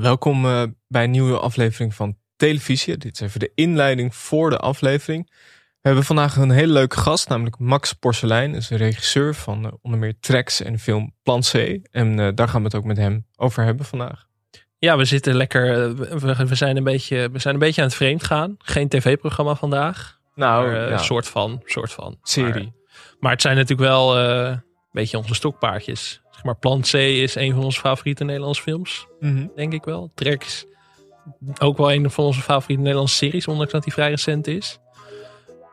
Welkom uh, bij een nieuwe aflevering van Televisie. Dit is even de inleiding voor de aflevering. We hebben vandaag een hele leuke gast, namelijk Max Porcelein. Dat is een regisseur van uh, onder meer tracks en de film Plan C. En uh, daar gaan we het ook met hem over hebben vandaag. Ja, we zitten lekker. We, zijn, een beetje, we zijn een beetje aan het vreemd gaan. Geen tv-programma vandaag. Nou, maar, ja. een soort van, soort van. Serie. Maar, maar het zijn natuurlijk wel een beetje onze stokpaardjes. Zeg maar Plan C is een van onze favoriete Nederlandse films. Mm -hmm. Denk ik wel. Tracks ook wel een van onze favoriete Nederlandse series, ondanks dat die vrij recent is.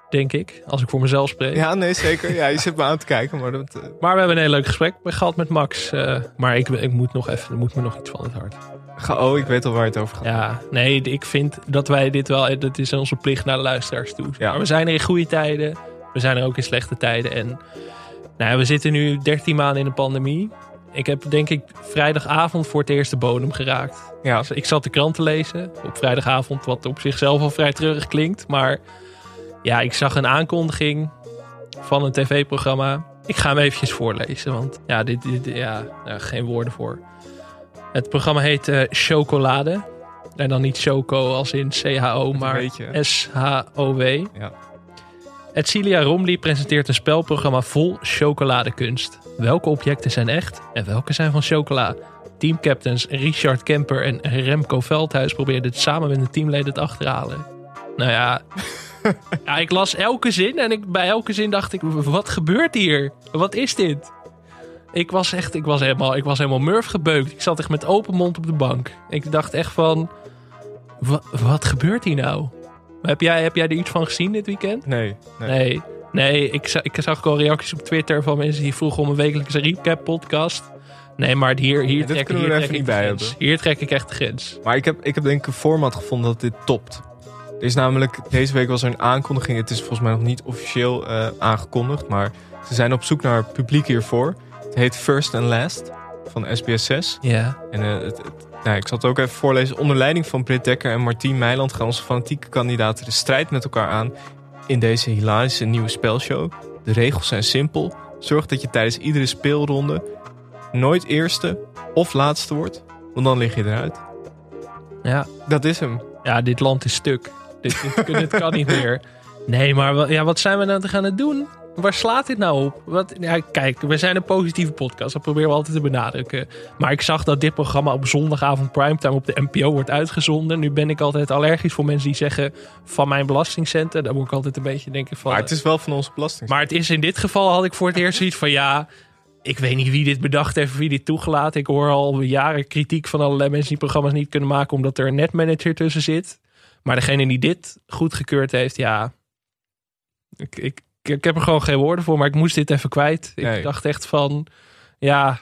Denk ik, als ik voor mezelf spreek. Ja, nee, zeker. Ja, je zit me aan te kijken. Maar, dat, uh... maar we hebben een heel leuk gesprek gehad met Max. Uh, maar ik, ik moet nog even, er moet me nog iets van het hart. Oh, ik weet al waar het over gaat. Ja, nee, ik vind dat wij dit wel, dat is onze plicht naar de luisteraars toe. Ja. Maar we zijn er in goede tijden, we zijn er ook in slechte tijden. En nou, we zitten nu 13 maanden in de pandemie. Ik heb denk ik vrijdagavond voor het eerst de bodem geraakt. Ja. Dus ik zat de krant te lezen op vrijdagavond, wat op zichzelf al vrij treurig klinkt. Maar ja, ik zag een aankondiging van een tv-programma. Ik ga hem eventjes voorlezen, want ja, dit, dit ja, nou, geen woorden voor. Het programma heet uh, Chocolade. En dan niet choco als in CHO, maar S-H-O-W. Ja. Edcilia Romley presenteert een spelprogramma vol chocoladekunst. Welke objecten zijn echt en welke zijn van chocola? Teamcaptains Richard Kemper en Remco Veldhuis probeerden het samen met een teamleden te achterhalen. Nou ja, ja, ik las elke zin en ik, bij elke zin dacht ik, wat gebeurt hier? Wat is dit? Ik was echt, ik was helemaal, ik was helemaal murf gebeukt. Ik zat echt met open mond op de bank. Ik dacht echt van, wat gebeurt hier nou? Heb jij, heb jij er iets van gezien dit weekend? Nee. Nee. nee. Nee, ik, zag, ik zag al reacties op Twitter van mensen die vroegen om een wekelijkse recap podcast. Nee, maar hier, hier, ja, trek, hier trek ik bij hebben. Hier trek ik echt de grens. Maar ik heb, ik heb denk ik een format gevonden dat dit topt. Er is namelijk, deze week was er een aankondiging. Het is volgens mij nog niet officieel uh, aangekondigd. Maar ze zijn op zoek naar publiek hiervoor. Het heet First and Last van SBS 6. Ja. En uh, het, het, nou, ik zal het ook even voorlezen. Onder leiding van Britt Dekker en Martien Meiland gaan onze fanatieke kandidaten de strijd met elkaar aan in deze hilarische nieuwe spelshow. De regels zijn simpel. Zorg dat je tijdens iedere speelronde nooit eerste of laatste wordt, want dan lig je eruit. Ja. Dat is hem. Ja, dit land is stuk. Dit, dit, dit kan niet meer. Nee, maar ja, wat zijn we nou te gaan doen? Waar slaat dit nou op? Ja, kijk, we zijn een positieve podcast. Dat proberen we altijd te benadrukken. Maar ik zag dat dit programma op zondagavond primetime op de NPO wordt uitgezonden. Nu ben ik altijd allergisch voor mensen die zeggen van mijn belastingcenten. Daar moet ik altijd een beetje denken van. Maar het is wel van onze belasting. Maar het is in dit geval had ik voor het eerst zoiets van ja. Ik weet niet wie dit bedacht heeft, wie dit toegelaten. Ik hoor al jaren kritiek van allerlei mensen die programma's niet kunnen maken omdat er een netmanager tussen zit. Maar degene die dit goedgekeurd heeft, ja. Ik, ik, ik heb er gewoon geen woorden voor, maar ik moest dit even kwijt. Ik Nee. dacht echt van, ja,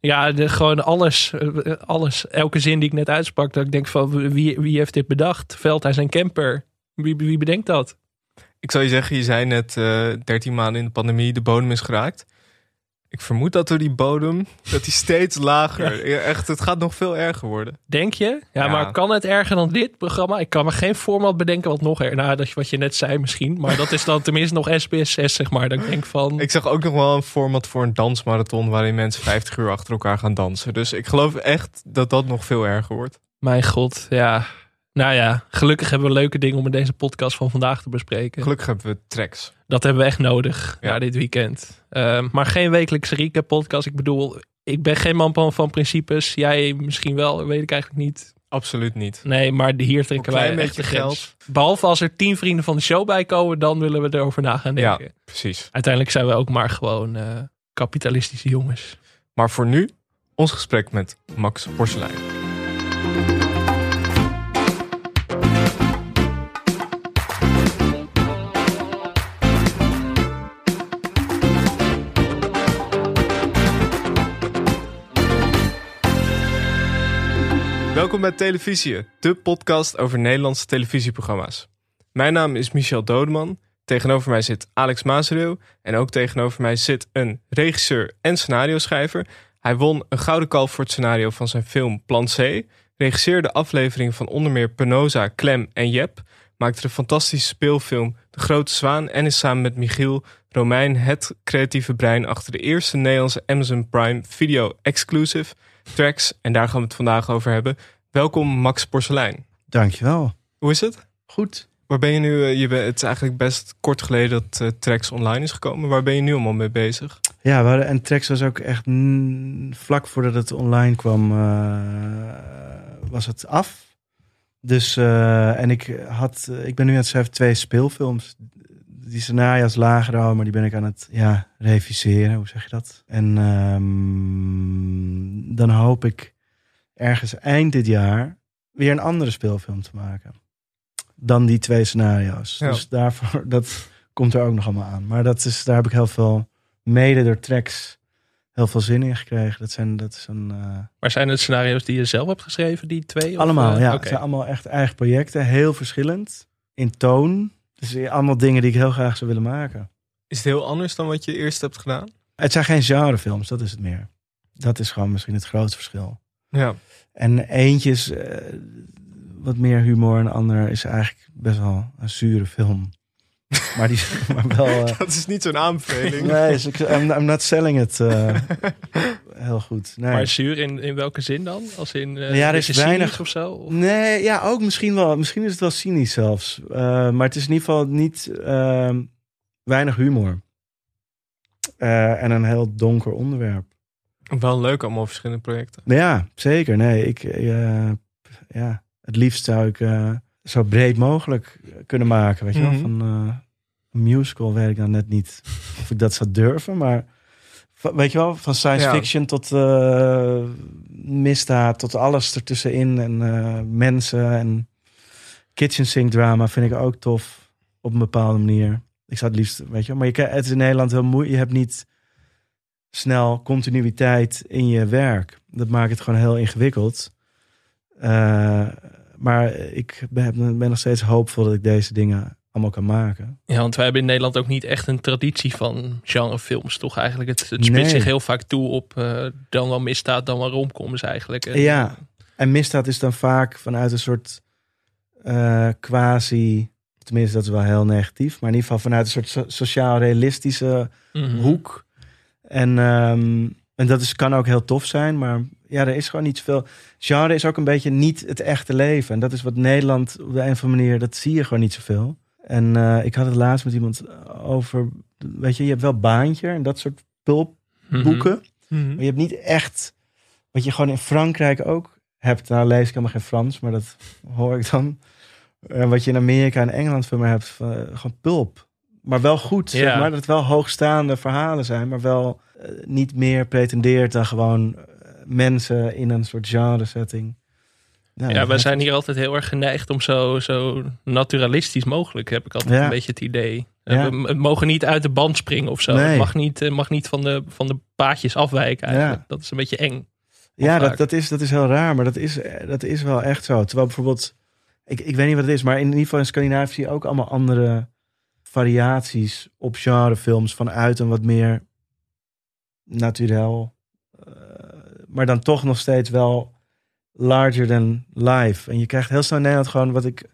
ja de, gewoon alles, eh, alles, elke zin die ik net uitsprak, dat ik denk van, wie, wie heeft dit bedacht? Veldhuis en Kemper. Wie, wie bedenkt dat? Ik zal je zeggen, je zei net eh 13 maanden in de pandemie, de bodem is geraakt. Ik vermoed dat door die bodem, dat die steeds lager. Ja, echt, het gaat nog veel erger worden. Denk je? Ja, Ja. maar kan het erger dan dit programma? Ik kan me geen format bedenken wat nog erger. Nou, dat wat je net zei misschien. Maar dat is dan tenminste nog SBS 6, zeg maar. Ik denk van... Ik zag ook nog wel een format voor een dansmarathon waarin mensen 50 uur achter elkaar gaan dansen. Dus ik geloof echt dat dat nog veel erger wordt. Mijn god, ja. Nou ja, gelukkig hebben we leuke dingen om in deze podcast van vandaag te bespreken. Gelukkig hebben we tracks. Dat hebben we echt nodig Ja. na dit weekend. Ehm, maar geen wekelijkse recap podcast. Ik bedoel, ik ben geen man van, van principes. Jij misschien wel, weet ik eigenlijk niet. Absoluut niet. Nee, maar hier trekken wij echt de beetje grens. Behalve als er tien vrienden van de show bij komen, dan willen we erover na gaan Ja, denken. precies. Uiteindelijk zijn we ook maar gewoon eh, kapitalistische jongens. Maar voor nu, ons gesprek met Max Porcelein. Welkom bij Televisie, de podcast over Nederlandse televisieprogramma's. Mijn naam is Michel Dodeman. Tegenover mij zit Alex Maasreel. En ook tegenover mij zit een regisseur en scenario-schrijver. Hij won een gouden kalf voor het scenario van zijn film Plan C. Regisseerde afleveringen van onder meer Penosa, Clem en Jep. Maakte de fantastische speelfilm De Grote Zwaan. En is samen met Michiel Romein het creatieve brein achter de eerste Nederlandse Amazon Prime video exclusive tracks. En daar gaan we het vandaag over hebben. Welkom Max Porcelein. Dankjewel. Hoe is het? Goed. Waar ben je nu? eh, Je bent, het is eigenlijk best kort geleden dat Trax online is gekomen. Waar ben je nu allemaal mee bezig? Ja, we hadden, en Trex was ook echt mm, vlak voordat het online kwam, eh, was het af. Dus, en ik had, ik ben nu aan het schrijven twee speelfilms. Die scenario's lagen er al, maar die ben ik aan het ja, reviseren. Hoe zeg je dat? En ehm, dan hoop ik ergens eind dit jaar weer een andere speelfilm te maken. Dan die twee scenario's. Ja. Dus daarvoor, dat komt er ook nog allemaal aan. Maar dat is, daar heb ik heel veel, mede door tracks, heel veel zin in gekregen. Dat, zijn, dat is een... eh, Maar zijn het scenario's die je zelf hebt geschreven, die twee? Of, allemaal, eh, ja. oké. Het zijn allemaal echt eigen projecten. Heel verschillend. In toon. Dus allemaal dingen die ik heel graag zou willen maken. Is het heel anders dan wat je eerst hebt gedaan? Het zijn geen genrefilms, dat is het meer. Dat is gewoon misschien het grootste verschil. Ja. En eentje is eh, wat meer humor en de ander is eigenlijk best wel een zure film. Maar, die, maar wel... eh, Dat is niet zo'n aanbeveling. nee, ik, I'm, I'm not selling it eh, heel goed. Nee. Maar zuur in, in welke zin dan? Als in eh, Ja, er is weinig- cynisch of zo? Of- Nee, ja, ook misschien wel. Misschien is het wel cynisch zelfs. Eh, maar het is in ieder geval niet ehm, weinig humor. Eh, en een heel donker onderwerp. Wel leuk allemaal verschillende projecten. Ja, zeker. Nee, ik, eh, ja, het liefst zou ik eh, zo breed mogelijk kunnen maken. Weet je Mhm. wel? Van eh, een musical weet ik dan net niet of ik dat zou durven. Maar weet je wel, van science Ja. fiction tot misdaad, tot alles ertussenin. En mensen en kitchen sink drama vind ik ook tof op een bepaalde manier. Ik zou het liefst, weet je wel. Maar je, het is in Nederland heel moeilijk. Je hebt niet snel continuïteit in je werk. Dat maakt het gewoon heel ingewikkeld. Eh, maar ik ben, ben nog steeds hoopvol dat ik deze dingen allemaal kan maken. Ja, want wij hebben in Nederland ook niet echt een traditie van genrefilms, toch eigenlijk? Het, het spitst Nee. zich heel vaak toe op eh, dan wel misdaad, dan wel romcoms eigenlijk. En, Ja. En misdaad is dan vaak vanuit een soort eh, quasi... Tenminste, dat is wel heel negatief. Maar in ieder geval vanuit een soort so- sociaal-realistische Mhm. hoek. En, ehm, en dat is, kan ook heel tof zijn, maar ja, er is gewoon niet zoveel. Genre is ook een beetje niet het echte leven. En dat is wat Nederland op de een of andere manier, dat zie je gewoon niet zoveel. En eh, ik had het laatst met iemand over, weet je, je hebt wel Baantje en dat soort pulpboeken. Mhm. Maar je hebt niet echt, wat je gewoon in Frankrijk ook hebt. Nou lees ik helemaal geen Frans, maar dat hoor ik dan. En wat je in Amerika en Engeland veel meer hebt, van, eh, gewoon pulp. Maar wel goed, zeg maar. Dat het wel hoogstaande verhalen zijn, maar wel eh, niet meer pretendeert dan gewoon eh, mensen in een soort genre setting. Nou, Ja, wij is- zijn hier altijd heel erg geneigd om zo, zo naturalistisch mogelijk, heb ik altijd Ja. een beetje het idee. Ja. Eh, we- mogen niet uit de band springen of zo. Nee. Het mag niet, mag niet van, de, van de paadjes afwijken eigenlijk. Ja. Dat is een beetje eng. Ja, vaak. dat, dat, is, dat is heel raar, maar dat is, dat is wel echt zo. Terwijl bijvoorbeeld, ik, ik weet niet wat het is, maar in ieder geval in Scandinavië zie je ook allemaal andere variaties op genrefilms vanuit een wat meer naturel, eh, maar dan toch nog steeds wel larger than life. En je krijgt heel snel Nederland gewoon wat ik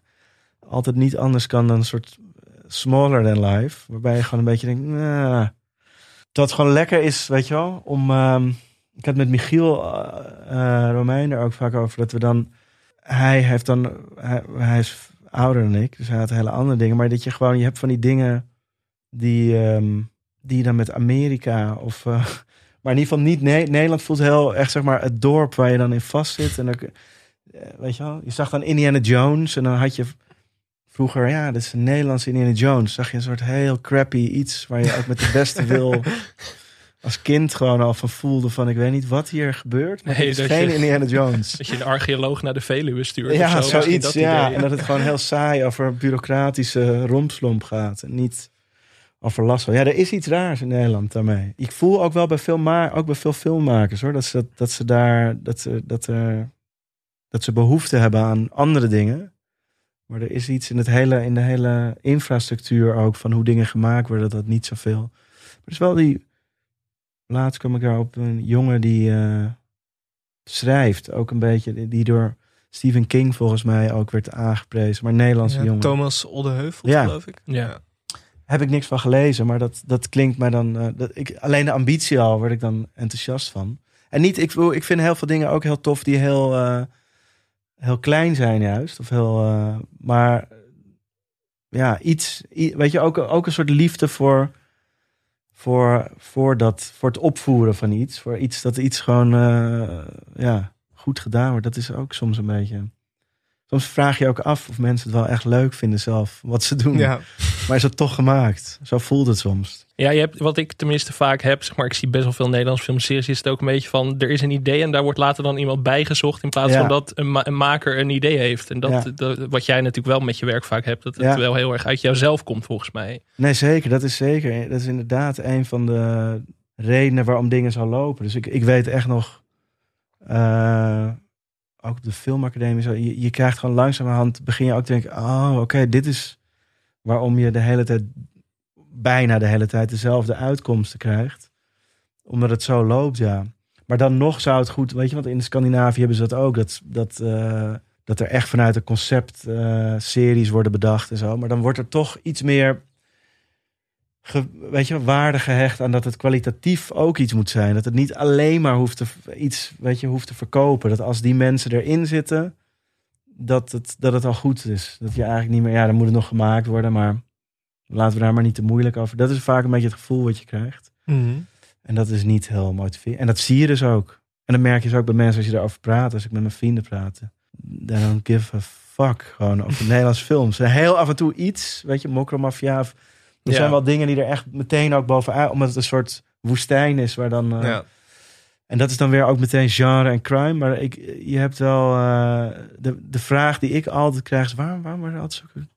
altijd niet anders kan dan een soort eh, smaller than life, waarbij je gewoon een beetje denkt, nah. dat gewoon lekker is, weet je wel, om ehm, ik had met Michiel uh, Romein er ook vaak over dat we dan. Hij heeft dan. Hij is ouder dan ik, dus hij had hele andere dingen. Maar dat je gewoon. Je hebt van die dingen. die. ehm, die dan met Amerika of. eh, maar in ieder geval niet. Nederland voelt heel echt zeg maar het dorp waar je dan in vast zit. En ook, eh, weet je wel, je zag dan Indiana Jones en dan had je. Vroeger, ja, dat is een Nederlandse Indiana Jones. Zag je een soort heel crappy iets waar je ook met de beste wil als kind gewoon al van voelde van ik weet niet wat hier gebeurt. Maar Nee, is geen je- Indiana Jones. Dat je een archeoloog naar de Veluwe stuurt ja, of zo. Zoiets. dat Ja, idee. en dat het gewoon heel saai over bureaucratische rompslomp gaat. En niet over last van. Ja, er is iets raars in Nederland daarmee. Ik voel ook wel bij veel, ook bij veel filmmakers hoor, dat ze, dat, dat ze daar, dat ze, dat dat ze behoefte hebben aan andere dingen. Maar er is iets in, het hele, in de hele infrastructuur ook van hoe dingen gemaakt worden, dat niet zoveel. Maar is wel die. Laatst kwam ik daar op een jongen die eh, schrijft, ook een beetje, die- door Stephen King volgens mij ook werd aangeprezen. Maar Nederlandse Ja, jongen. Thomas Oldeheuvel, Ja. geloof ik. Ja. Heb ik niks van gelezen, maar dat, dat klinkt mij dan. eh, dat, ik, alleen de ambitie al word ik dan enthousiast van. En niet, ik, wil- ik vind heel veel dingen ook heel tof die heel. eh, heel klein zijn juist. Of heel, eh, maar ja, iets, weet je, ook, ook een soort liefde voor, voor, voor, dat, voor het opvoeren van iets. Voor iets dat iets gewoon eh, ja, goed gedaan wordt. Dat is ook soms een beetje... Soms vraag je ook af of mensen het wel echt leuk vinden zelf, wat ze doen. Ja. Maar is het toch gemaakt? Zo voelt het soms. Ja, je hebt, wat ik tenminste vaak heb, zeg maar, ik zie best wel veel Nederlandse filmseries, is het ook een beetje van, er is een idee en daar wordt later dan iemand bijgezocht, in plaats Ja. van dat een, ma- een maker een idee heeft. En dat, Ja. dat- wat jij natuurlijk wel met je werk vaak hebt, dat het Ja. wel heel erg uit jouzelf komt, volgens mij. Nee, zeker. Dat is zeker. Dat is inderdaad een van de redenen waarom dingen zo lopen. Dus ik, ik weet echt nog, eh, ook op de filmacademie, zo, je, je krijgt gewoon langzamerhand, begin je ook te denken, oh, oké, dit is waarom je de hele tijd, bijna de hele tijd dezelfde uitkomsten krijgt. Omdat het zo loopt, ja. Maar dan nog zou het goed, weet je, want in Scandinavië hebben ze dat ook, dat, dat, eh, dat er echt vanuit een concept eh, series worden bedacht en zo. Maar dan wordt er toch iets meer ge- weet je, waarde gehecht aan dat het kwalitatief ook iets moet zijn. Dat het niet alleen maar hoeft te, iets weet je, hoeft te verkopen. Dat als die mensen erin zitten, dat het, dat het al goed is. Dat je eigenlijk niet meer, ja, dan moet het nog gemaakt worden, maar laten we daar maar niet te moeilijk over. Dat is vaak een beetje het gevoel wat je krijgt. Mhm. En dat is niet heel motiverend. En dat zie je dus ook. En dan merk je dus ook bij mensen als je daarover praat, als ik met mijn vrienden praat. They don't give a fuck gewoon over Nederlandse films. Heel af en toe iets, weet je, Mokromafia. of- Er zijn wel dingen die er echt meteen ook bovenuit, omdat het een soort woestijn is waar dan. eh, Ja. En dat is dan weer ook meteen genre en crime. Maar ik, je hebt wel. eh, de, de vraag die ik altijd krijg is: waarom, waarom worden altijd zulke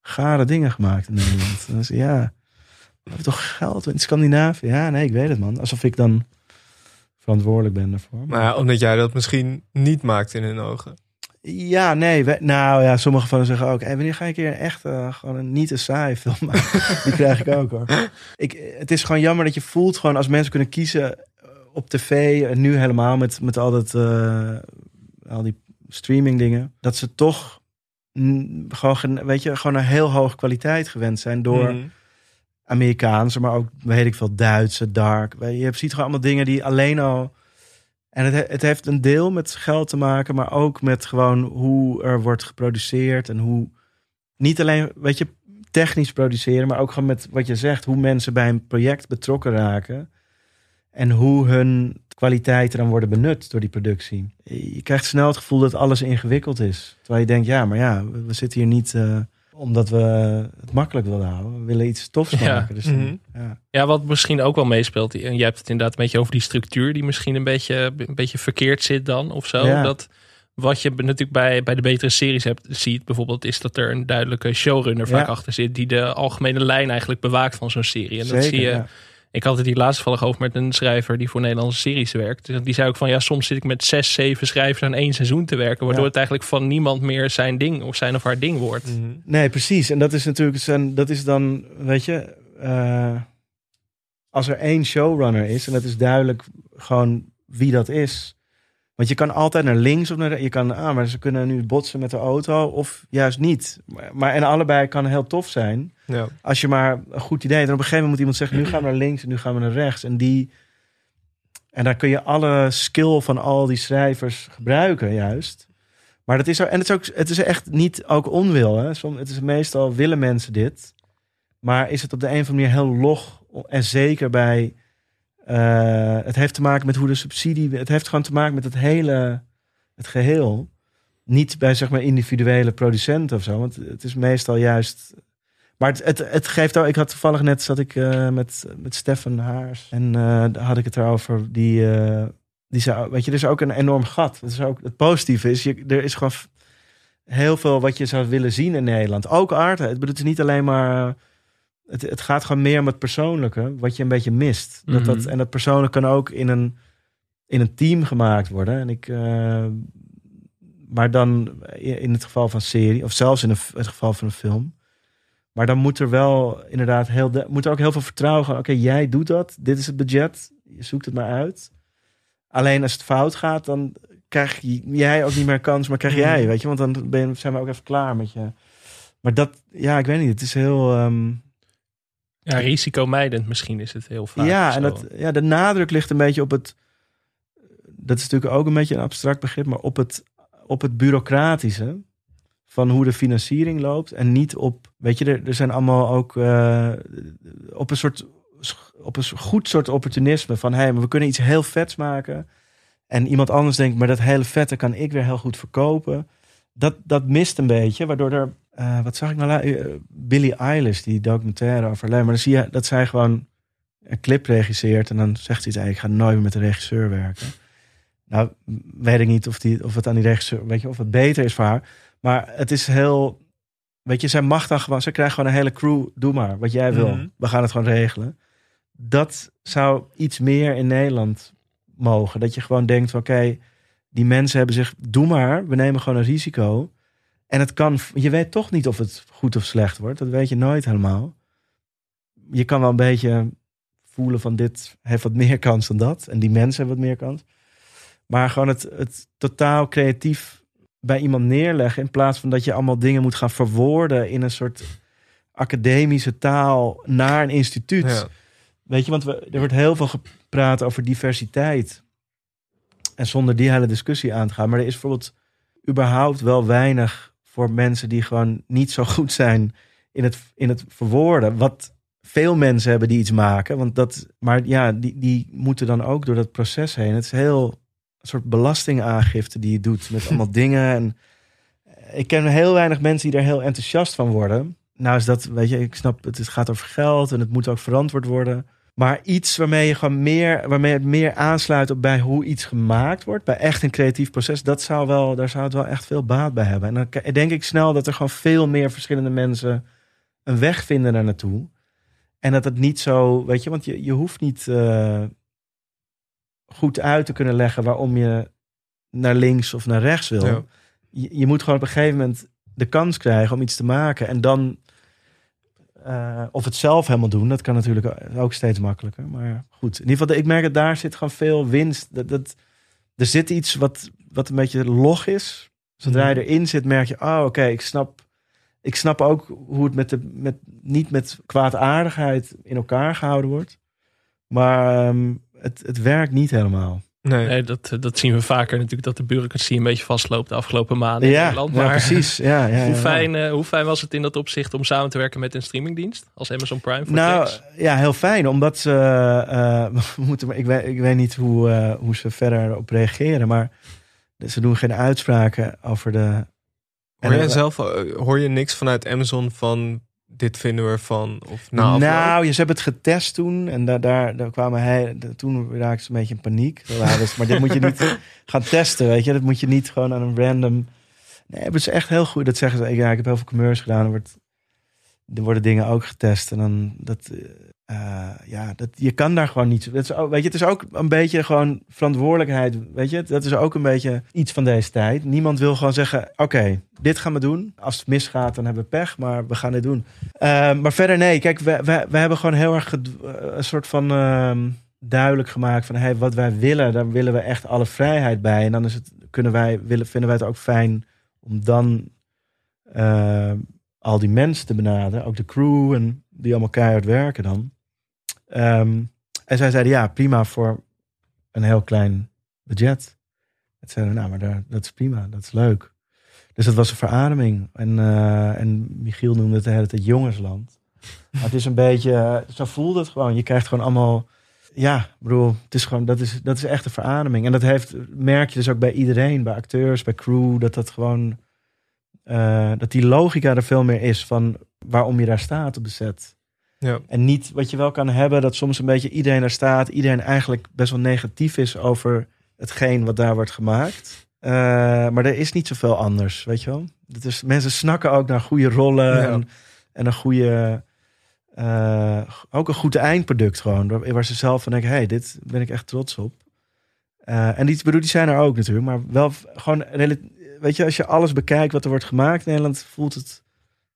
gare dingen gemaakt in Nederland? Ja, we hebben toch geld in Scandinavië? Ja, nee, ik weet het, man. Alsof ik dan verantwoordelijk ben daarvoor. Maar ja, omdat jij dat misschien niet maakt in hun ogen. Ja, nee. we- nou ja, sommige van hen zeggen ook... Hey, wanneer ga ik een echte, eh, gewoon een niet een saai film maken? Die krijg ik ook hoor. Ik, het is gewoon jammer dat je voelt gewoon als mensen kunnen kiezen eh, op tv... en nu helemaal met, met al, dat, eh, al die streaming dingen... dat ze toch mm, gewoon, weet je, gewoon een heel hoge kwaliteit gewend zijn... door Mhm. Amerikaanse, maar ook, weet ik veel, Duitse, dark. Je ziet gewoon allemaal dingen die alleen al... En het, he- het heeft een deel met geld te maken, maar ook met gewoon hoe er wordt geproduceerd en hoe... Niet alleen, weet je, technisch produceren, maar ook gewoon met wat je zegt, hoe mensen bij een project betrokken raken. En hoe hun kwaliteiten dan worden benut door die productie. Je krijgt snel het gevoel dat alles ingewikkeld is. Terwijl je denkt, ja, maar ja, we, we zitten hier niet eh, omdat we het makkelijk willen houden. We willen iets tofs Ja. maken. Dus dan- Mhm. ja. Ja, wat misschien ook wel meespeelt, en je hebt het inderdaad een beetje over die structuur die misschien een beetje, een beetje verkeerd zit dan of zo. Ja. Dat wat je natuurlijk bij, bij de betere series hebt, ziet bijvoorbeeld, is dat er een duidelijke showrunner vaak Ja. achter zit, die de algemene lijn eigenlijk bewaakt van zo'n serie. En dat Zeker, zie je. Ik had het hier laatst vallig over met een schrijver die voor Nederlandse series werkt. Dus Die zei ook van ja, soms zit ik met zes, zeven schrijvers aan één seizoen te werken, waardoor Ja. het eigenlijk van niemand meer zijn ding of zijn of haar ding wordt. Mhm. Nee, precies. En dat is natuurlijk, zijn, dat is dan, weet je, eh, als er één showrunner is en dat is duidelijk gewoon wie dat is. Want je kan altijd naar links of naar re- je kan, ah, maar ze kunnen nu botsen met de auto of juist niet. Maar, maar en allebei kan heel tof zijn. Ja. Als je maar een goed idee hebt. En op een gegeven moment moet iemand zeggen, nu gaan we naar links en nu gaan we naar rechts. En die, en dan kun je alle skill van al die schrijvers gebruiken juist. Maar dat is, ook, en het is, ook, het is echt niet ook onwil. Hè? Som, het is meestal willen mensen dit. Maar is het op de een of andere manier heel log. En zeker bij. Eh, het heeft te maken met hoe de subsidie. Het heeft gewoon te maken met het hele. Het geheel. Niet bij zeg maar individuele producenten of zo. Want het is meestal juist. Maar het, het, geeft ook. Ik had toevallig net zat ik eh, met, met Stefan Haars. En eh, daar had ik het erover. Die. die zou, weet je, er is ook een enorm gat. Dat is ook, het positieve is, er is gewoon heel veel wat je zou willen zien in Nederland. Ook art. Het, bedoelt, niet alleen maar... Het, het gaat gewoon meer om het persoonlijke, wat je een beetje mist. Dat, dat, Mhm. en dat persoonlijk kan ook in een, in een team gemaakt worden. En ik, eh, maar dan in het geval van serie, of zelfs in het geval van een film. Maar dan moet er wel inderdaad heel, moet er ook heel veel vertrouwen gaan. Oké, jij doet dat. Dit is het budget. Je zoekt het maar uit. Alleen als het fout gaat, dan krijg jij ook niet meer kans, maar krijg jij, weet je, want dan ben zijn we ook even klaar met je. Maar dat, ja, ik weet niet. Het is heel. ehm, Ja, risicomijdend misschien is het heel vaak. ja, en dat, ja, de nadruk ligt een beetje op het. Dat is natuurlijk ook een beetje een abstract begrip, maar op het op het bureaucratische van hoe de financiering loopt en niet op, weet je, er, er zijn allemaal ook eh, op een soort, op een goed soort opportunisme van, hé, hey, maar we kunnen iets heel vets maken en iemand anders denkt, maar dat hele vette kan ik weer heel goed verkopen. Dat, dat mist een beetje, waardoor er, eh, wat zag ik nou, uh, Billie Eilish, die documentaire over maar dan zie je dat zij gewoon een clip regisseert en dan zegt hij, ik ga nooit meer met een regisseur werken. Nou, weet ik niet of, die, of het aan die regisseur, weet je, of het beter is voor haar. Maar het is heel, weet je, zij mag dan gewoon, ze krijgt gewoon een hele crew, doe maar wat jij wil. Mhm. We gaan het gewoon regelen. Dat zou iets meer in Nederland mogen. Dat je gewoon denkt, oké, die mensen hebben zich, doe maar, we nemen gewoon een risico. En het kan, je weet toch niet of het goed of slecht wordt. Dat weet je nooit helemaal. Je kan wel een beetje voelen van dit heeft wat meer kans dan dat. En die mensen hebben wat meer kans. Maar gewoon het, het totaal creatief bij iemand neerleggen. In plaats van dat je allemaal dingen moet gaan verwoorden in een soort academische taal naar een instituut. Weet je, want we, er wordt heel veel gepraat over diversiteit. En zonder die hele discussie aan te gaan. Maar er is bijvoorbeeld überhaupt wel weinig voor mensen die gewoon niet zo goed zijn in het, in het verwoorden. Wat veel mensen hebben die iets maken. Want dat, maar ja, die, die moeten dan ook door dat proces heen. Het is heel een soort belastingaangifte die je doet met allemaal dingen. En ik ken heel weinig mensen die er heel enthousiast van worden. Nou is dat, weet je, ik snap, het gaat over geld en het moet ook verantwoord worden. Maar iets waarmee je gewoon meer, waarmee het meer aansluit op bij hoe iets gemaakt wordt, bij echt een creatief proces, dat zou wel, daar zou het wel echt veel baat bij hebben. En dan denk ik snel dat er gewoon veel meer verschillende mensen een weg vinden daar naartoe. En dat het niet zo, weet je, want je, je hoeft niet eh, goed uit te kunnen leggen waarom je naar links of naar rechts wil. Je, je, moet gewoon op een gegeven moment de kans krijgen om iets te maken. En dan, uh, of het zelf helemaal doen, dat kan natuurlijk ook steeds makkelijker. Maar goed, in ieder geval, ik merk dat daar zit gewoon veel winst. Dat, dat, er zit iets wat, wat een beetje log is. Zodra je mhm. erin zit, merk je, oh oké, ik snap ik snap ook hoe het met de, met, niet met kwaadaardigheid in elkaar gehouden wordt. Maar ehm, het, het werkt niet helemaal. Nee. nee, dat, dat zien we vaker natuurlijk, dat de bureaucratie een beetje vastloopt de afgelopen maanden ja, in Nederland. Maar ja, precies. Ja, ja, hoe, fijn, uh, hoe fijn was het in dat opzicht om samen te werken met een streamingdienst als Amazon Prime? Voor nou, ja, heel fijn, omdat ze, uh, moeten, ik, weet, ik weet niet hoe, uh, hoe ze verder op reageren, maar ze doen geen uitspraken over de Hoor jij zelf, hoor je niks vanuit Amazon van dit vinden we ervan? Of na nou, je ze hebben het getest toen. En daar, daar, daar kwamen hij. Toen raakte ze een beetje in paniek. maar dit moet je niet gaan testen, weet je. Dat moet je niet gewoon aan een random. Nee, hebben ze echt heel goed. Dat zeggen ze. Ja, ik heb heel veel commerce gedaan. Er, wordt, er worden dingen ook getest. En dan dat. Uh, ja, dat, je kan daar gewoon niet. Dat is weet je, het is ook een beetje gewoon verantwoordelijkheid. Weet je, dat is ook een beetje iets van deze tijd. Niemand wil gewoon zeggen: Oké, dit gaan we doen. Als het misgaat, dan hebben we pech, maar we gaan dit doen. Uh, maar verder, nee, kijk, we, we, hebben gewoon heel erg een soort van uh, duidelijk gemaakt van hey, wat wij willen, daar willen we echt alle vrijheid bij. En dan is het, kunnen wij, willen, vinden wij het ook fijn om dan ehm, al die mensen te benaderen, ook de crew en die allemaal keihard werken dan. Um, en zij zeiden ja, prima voor een heel klein budget. Het zeiden nou, maar dat is prima, dat is leuk. Dus dat was een verademing. En, uh, en Michiel noemde het de hele tijd jongensland. Maar het is een beetje, zo voelde het gewoon. Je krijgt gewoon allemaal, ja, broer, het is gewoon, dat is, dat is echt een verademing. En dat heeft, merk je dus ook bij iedereen, bij acteurs, bij crew, dat dat gewoon, uh, dat die logica er veel meer is van waarom je daar staat op de set. Ja. En niet wat je wel kan hebben, dat soms een beetje iedereen er staat, iedereen eigenlijk best wel negatief is over hetgeen wat daar wordt gemaakt. Uh, maar er is niet zoveel anders, weet je wel. Dat is, mensen snakken ook naar goede rollen en, en, een goede, uh, ook een goed eindproduct gewoon. Waar ze zelf van denken, hey, dit ben ik echt trots op. Uh, en die, bedoel, die zijn er ook natuurlijk, maar wel gewoon, weet je, als je alles bekijkt wat er wordt gemaakt in Nederland, voelt het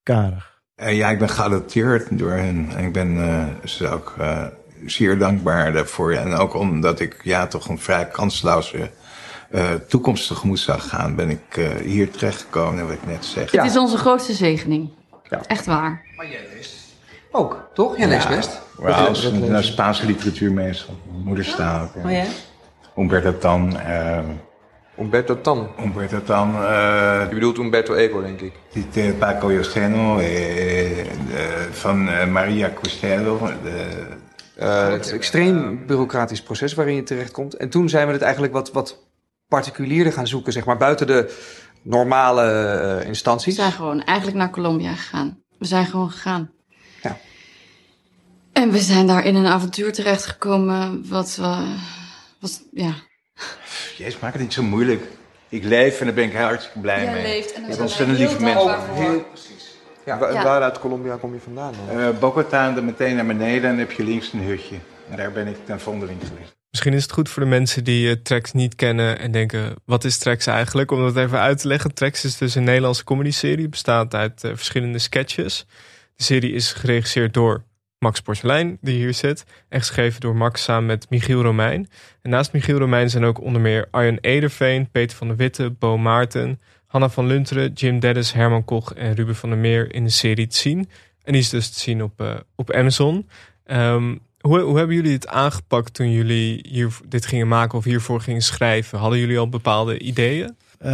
karig. Uh, ja, ik ben geadopteerd door hen. En ik ben uh, ze ook uh, zeer dankbaar daarvoor. En ook omdat ik ja, toch een vrij kansloze toekomst tegemoet zag gaan, ben ik hier terechtgekomen, wat ik net zeg. Het is onze grootste zegening. Ja. Echt waar. Maar jij leest ook, toch? Jij leest best. Ja, als een Spaanse literatuur meestal. Moederstaal. Oh ja? Humberto Tan. Umberto Tan. Umberto Tan, eh, Je bedoelt Umberto Eco, denk ik. dit, eh, Paco Joseno, eh, eh, van Maria Costello. de- Eh, het extreem bureaucratisch proces waarin je terechtkomt. En toen zijn we het eigenlijk wat, wat particulierder gaan zoeken, zeg maar, buiten de normale eh, We instanties. zijn gewoon eigenlijk naar Colombia gegaan. We zijn gewoon gegaan. Ja. En we zijn daar in een avontuur terechtgekomen wat we... Wat, ja. Jezus, maak het niet zo moeilijk. Ik leef en daar ben ik heel hartstikke blij Jij mee. leeft en daar Je zijn wij ontzettend heel lieve mensen. dankbaar voor. heel precies. Ja, wa- Ja. Waar uit Colombia kom je vandaan dan? Eh Bogota en dan meteen naar beneden en dan heb je links een hutje. En daar ben ik ten vondeling geweest. Misschien is het goed voor de mensen die eh, Tracks niet kennen en denken: wat is Tracks eigenlijk? Om dat even uit te leggen. Tracks is dus een Nederlandse comedy-serie, bestaat uit eh, verschillende sketches. De serie is geregisseerd door Max Porcelein, die hier zit, en geschreven door Max samen met Michiel Romein. En naast Michiel Romein zijn ook onder meer Arjen Ederveen, Peter van der Witte, Bo Maarten, Hanna van Lunteren, Jim Dennis, Herman Koch en Ruben van der Meer in de serie te zien. En die is dus te zien op, eh, op Amazon. Ehm, hoe, hoe hebben jullie het aangepakt toen jullie hier dit gingen maken of hiervoor gingen schrijven? Hadden jullie al bepaalde ideeën? Eh,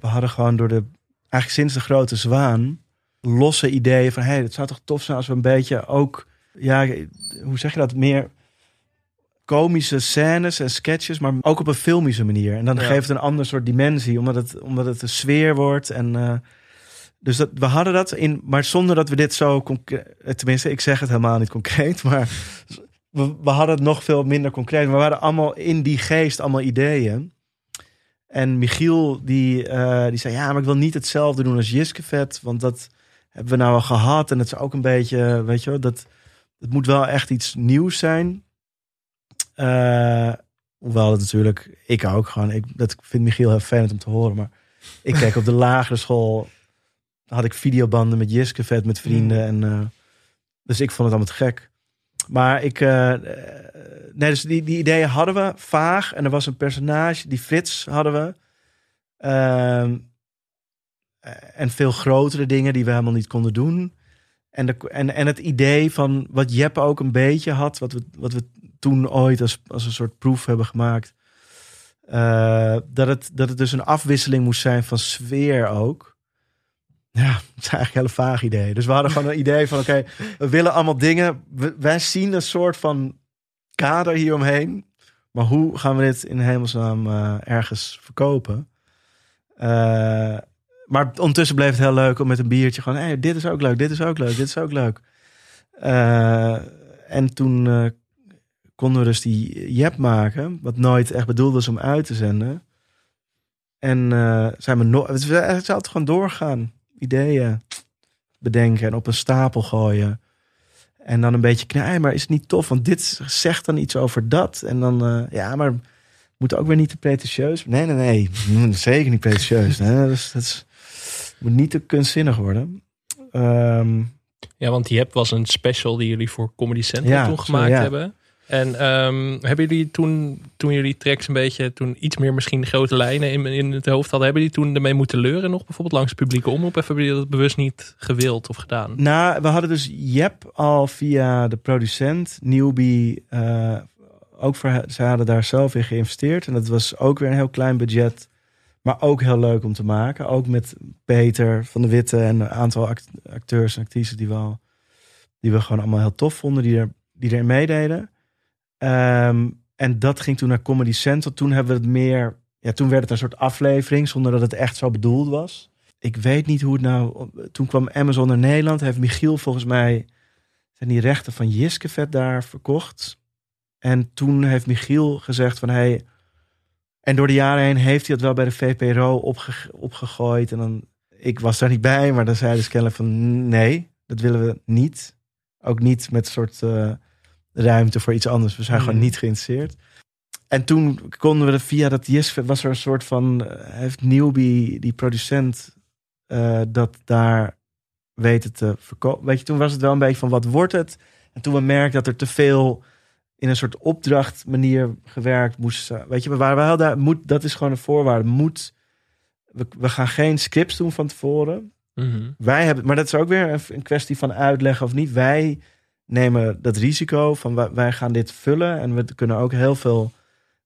we hadden gewoon door de, eigenlijk sinds de grote zwaan, losse ideeën van, hé, hey, het zou toch tof zijn als we een beetje ook, ja, hoe zeg je dat, meer komische scènes en sketches, maar ook op een filmische manier. En dan Ja. geeft het een ander soort dimensie, omdat het, omdat het een sfeer wordt. En, eh, dus dat, we hadden dat in, maar zonder dat we dit zo concreet, tenminste, ik zeg het helemaal niet concreet, maar we, we hadden het nog veel minder concreet. We waren allemaal in die geest, allemaal ideeën. En Michiel, die, eh, die zei, ja, maar ik wil niet hetzelfde doen als Jiskevet, want dat hebben we nou al gehad. En het is ook een beetje, weet je wel, dat het moet wel echt iets nieuws zijn. Eh, hoewel het natuurlijk, ik ook gewoon, ik, dat vind Michiel heel fijn om te horen. Maar ik keek op de lagere school, had ik videobanden met Jiskevet, met vrienden. En, eh, dus ik vond het allemaal te gek. Maar ik, eh, nee, dus die, die ideeën hadden we vaag. En er was een personage, die Frits hadden we. Ehm, en veel grotere dingen die we helemaal niet konden doen. En, de, en, en het idee van wat Jeppe ook een beetje had, wat we, wat we toen ooit als, als een soort proef hebben gemaakt. eh, dat, het, dat het dus een afwisseling moest zijn van sfeer ook. Ja, het is eigenlijk een hele vaag idee. Dus we hadden gewoon een idee van: oké, we willen allemaal dingen. We- wij zien een soort van kader hieromheen. Maar hoe gaan we dit in hemelsnaam eh, ergens verkopen? Eh, maar ondertussen bleef het heel leuk om met een biertje gewoon... Hey, dit is ook leuk, dit is ook leuk, dit is ook leuk. Eh, en toen eh, konden we dus die Jep maken... wat nooit echt bedoeld was om uit te zenden. En eh, zijn we nog... Het is altijd gewoon doorgaan. Ideeën bedenken en op een stapel gooien. En dan een beetje knijpen, maar is het niet tof? Want dit zegt dan iets over dat. En dan, ja, maar moet ook weer niet te pretentieus. Nee, nee, nee. Zeker niet pretentieus. Dat, is, dat is- moet niet te kunstzinnig worden. Ehm, Ja, want Jep was een special die jullie voor Comedy Central Ja, toen zo, gemaakt ja. hebben. En ehm, hebben jullie toen, toen jullie tracks een beetje, toen iets meer misschien grote lijnen in, in het hoofd hadden, hebben jullie toen ermee moeten leuren nog bijvoorbeeld langs de publieke omroep? Of hebben jullie dat bewust niet gewild of gedaan? nou, we hadden dus Jep al via de producent, Newbie, eh, ook voor, ze hadden daar zelf in geïnvesteerd. En dat was ook weer een heel klein budget, maar ook heel leuk om te maken. Ook met Peter van de Witte en een aantal act- acteurs en actrices die we, al, die we gewoon allemaal heel tof vonden, die, er, die erin meededen. Ehm, en dat ging toen naar Comedy Central. Toen hebben we het meer, ja, toen werd het een soort aflevering, zonder dat het echt zo bedoeld was. Ik weet niet hoe het nou. Toen kwam Amazon naar Nederland. Heeft Michiel volgens mij zijn die rechten van Jiskevet daar verkocht. En toen heeft Michiel gezegd van hey. En door de jaren heen heeft hij het wel bij de VPRO opge- opgegooid. En dan, ik was daar niet bij, maar dan zei de kennelijk van nee, dat willen we niet. Ook niet met een soort eh, ruimte voor iets anders. We zijn Hmm. gewoon niet geïnteresseerd. En toen konden we er via dat Jiskevet was er een soort van eh, heeft Newbie, die producent, eh, dat daar weten te verkopen. Weet je, toen was het wel een beetje van wat wordt het? En toen we merkten dat er te veel in een soort opdracht manier gewerkt moest. Weet je, we waren wel daar. Moet, dat is gewoon een voorwaarde. Moet, we, we gaan geen scripts doen van tevoren. Mhm. Wij hebben, maar dat is ook weer een, een kwestie van uitleggen of niet. Wij nemen dat risico van wij, wij gaan dit vullen en we kunnen ook heel veel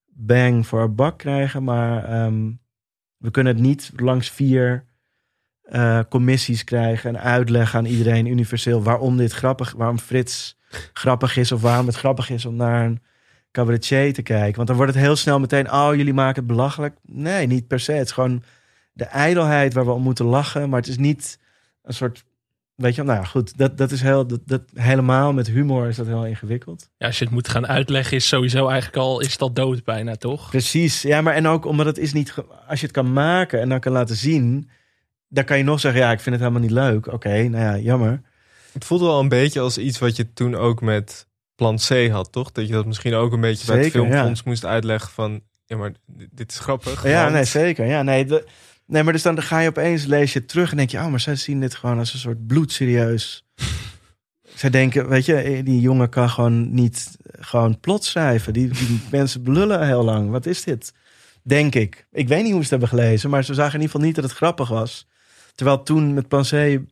bang voor our buck krijgen. Maar ehm, we kunnen het niet langs vier eh, commissies krijgen en uitleggen aan iedereen universeel waarom dit grappig, waarom Frits grappig is of waarom het grappig is om naar een cabaretier te kijken. Want dan wordt het heel snel meteen, oh jullie maken het belachelijk. Nee, niet per se. Het is gewoon de ijdelheid waar we om moeten lachen, maar het is niet een soort Weet je, nou ja, goed, dat, dat is heel, dat, dat, helemaal met humor is dat heel ingewikkeld. Ja, als je het moet gaan uitleggen, is sowieso eigenlijk al, is dat dood bijna, toch? Precies, ja, maar en ook omdat het is niet, als je het kan maken en dan kan laten zien, dan kan je nog zeggen, ja, ik vind het helemaal niet leuk. Oké, nou ja, jammer. Het voelt wel een beetje als iets wat je toen ook met Plan C had, toch? Dat je dat misschien ook een beetje bij het Zeker, filmfonds moest uitleggen van... Ja, maar dit- is grappig. Ja, want- nee, zeker. Ja, nee, de- nee, maar dus dan ga je opeens, lees je terug en denk je, oh, maar zij zien dit gewoon als een soort bloedserieus. zij denken, weet je, eh, die jongen kan gewoon niet gewoon plot schrijven. Die, die mensen belullen heel lang. Wat is dit? Denk ik. Ik weet niet hoe ze het hebben gelezen, maar ze zagen in ieder geval niet dat het grappig was. Terwijl toen met Pansé,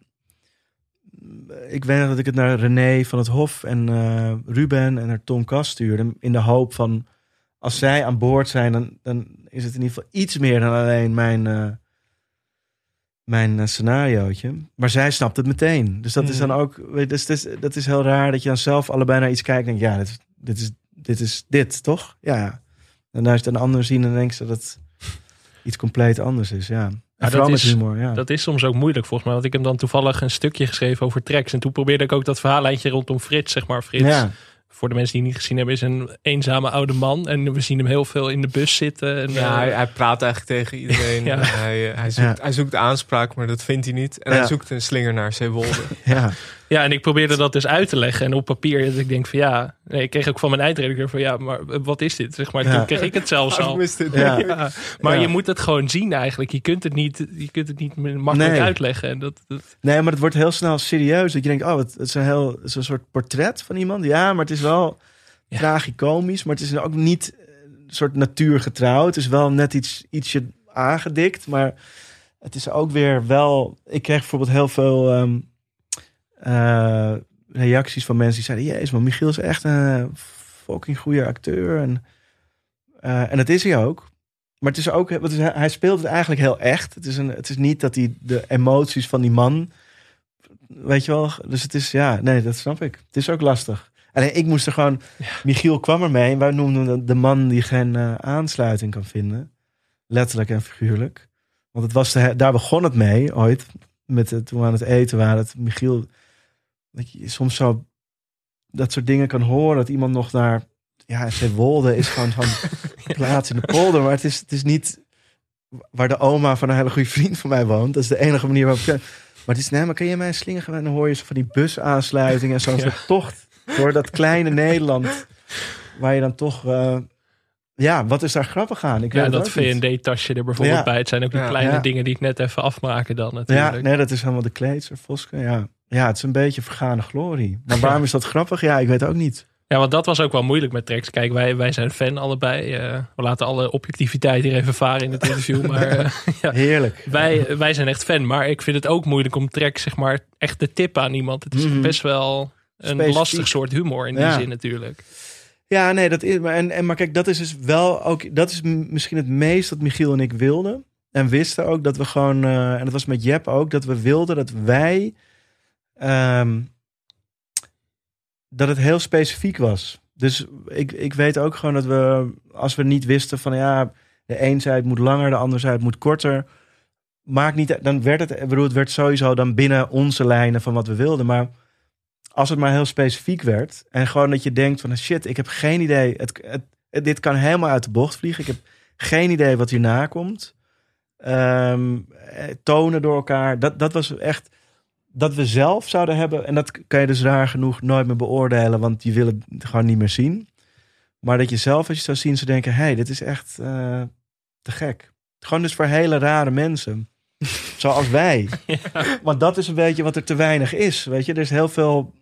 ik weet dat ik het naar René van het Hof en eh, Ruben en naar Tom Kast stuurde. In de hoop van, als zij aan boord zijn, dan, dan is het in ieder geval iets meer dan alleen mijn, eh, mijn eh, scenariootje. Maar zij snapt het meteen. Dus dat is dan ook, weet je, dus, is- dat is heel raar dat je dan zelf allebei naar iets kijkt en denkt, ja, dit, is- dit is dit, is dit toch? Ja. En als je het een ander zien, dan denk je dat het iets compleet anders is, ja. En dat is- humor, ja. Dat is soms ook moeilijk volgens mij. Want ik heb dan toevallig een stukje geschreven over tracks. En toen probeerde ik ook dat verhaallijntje rondom Frits, zeg maar. Frits, ja. voor de mensen die het niet gezien hebben, is een eenzame oude man. En we zien hem heel veel in de bus zitten. En, Ja, eh, hij, hij praat eigenlijk tegen iedereen. Ja. Hij, hij, zoekt, Ja. hij zoekt aanspraak, maar dat vindt hij niet. En Ja. hij zoekt een slinger naar Zeewolde. ja. Ja, en ik probeerde dat dus uit te leggen. En op papier, dat ik denk van ja... Nee, ik kreeg ook van mijn eindredacteur van ja, maar wat is dit? Zeg maar, Ja. toen kreeg ik het zelfs al. Waarom is dit? Ja. Ja, maar Ja. je moet het gewoon zien eigenlijk. Je kunt het niet, je kunt het niet makkelijk Nee. uitleggen. En dat, dat, Nee, maar het wordt heel snel serieus. Dat je denkt, oh, het, het is een heel, het is een soort portret van iemand. Ja, maar het is wel Ja. tragicomisch, maar het is ook niet eh, een soort natuurgetrouw. Het is wel net iets, ietsje aangedikt, maar het is ook weer wel. Ik kreeg bijvoorbeeld heel veel ehm, eh, reacties van mensen die zeiden: Jezus, maar Michiel is echt een fucking goede acteur. En, eh, en dat is hij ook. Maar het is ook, wat is, hij speelt het eigenlijk heel echt. Het is, een, het is niet dat hij de emoties van die man, weet je wel. Dus het is, ja, nee, dat snap ik. Het is ook lastig. Alleen ik moest er gewoon, Michiel kwam er mee. En wij noemden de man die geen eh, aansluiting kan vinden. Letterlijk en figuurlijk. Want het was de, daar begon het mee ooit. Met het, toen we aan het eten waren. Dat Michiel, dat je soms zo dat soort dingen kan horen. Dat iemand nog naar, ja, Zeewolde is gewoon zo'n plaats in de polder. Maar het is, het is niet waar de oma van een hele goede vriend van mij woont. Dat is de enige manier waarop ik... Maar het is, nee, maar kan je mij slingen? En dan hoor je zo van die busaansluitingen en zo'n Ja. soort tocht door dat kleine Nederland. Waar je dan toch... eh, ja, wat is daar grappig aan? Ik ja, dat. V&D-tasje er bijvoorbeeld Ja. bij. Het zijn ook die Ja. kleine dingen die het net even afmaken dan natuurlijk. Ja, nee, dat is helemaal de kleedser, Voske. Ja. Ja, het is een beetje vergane glorie. Maar waarom is dat grappig? Ja, ik weet ook niet. Ja, want dat was ook wel moeilijk met tracks. Kijk, wij, wij zijn fan allebei. Eh, we laten alle objectiviteit hier even varen in het interview. Maar eh, ja, Heerlijk. wij, wij zijn echt fan. Maar ik vind het ook moeilijk om tracks zeg maar, echt te tippen aan iemand. Het is Mhm. best wel een Specifiek. lastig soort humor in die Ja. zin natuurlijk. Ja, nee, dat is. Maar, en, en, maar kijk, dat is dus wel ook. Dat is misschien het meest wat Michiel en ik wilden. En wisten ook dat we gewoon. eh, en dat was met Jep ook. Dat we wilden dat wij. Ehm, dat het heel specifiek was. Dus ik, ik weet ook gewoon dat we. Als we niet wisten van ja. De een het moet langer, de ander zei het moet korter. Maakt niet. Dan werd het. Bedoel, het werd sowieso dan binnen onze lijnen van wat we wilden. Maar als het maar heel specifiek werd. En gewoon dat je denkt van shit, ik heb geen idee. Het- dit kan helemaal uit de bocht vliegen. Ik heb geen idee wat hierna komt. Ehm, eh, tonen door elkaar. Dat, dat was echt dat we zelf zouden hebben. En dat kan je dus raar genoeg nooit meer beoordelen. Want je wil het gewoon niet meer zien. Maar dat je zelf als je zou zien zou denken. hey, dit is echt eh, te gek. Gewoon dus voor hele rare mensen. Zoals wij. Want dat is een beetje wat er te weinig is. Weet je, er is heel veel.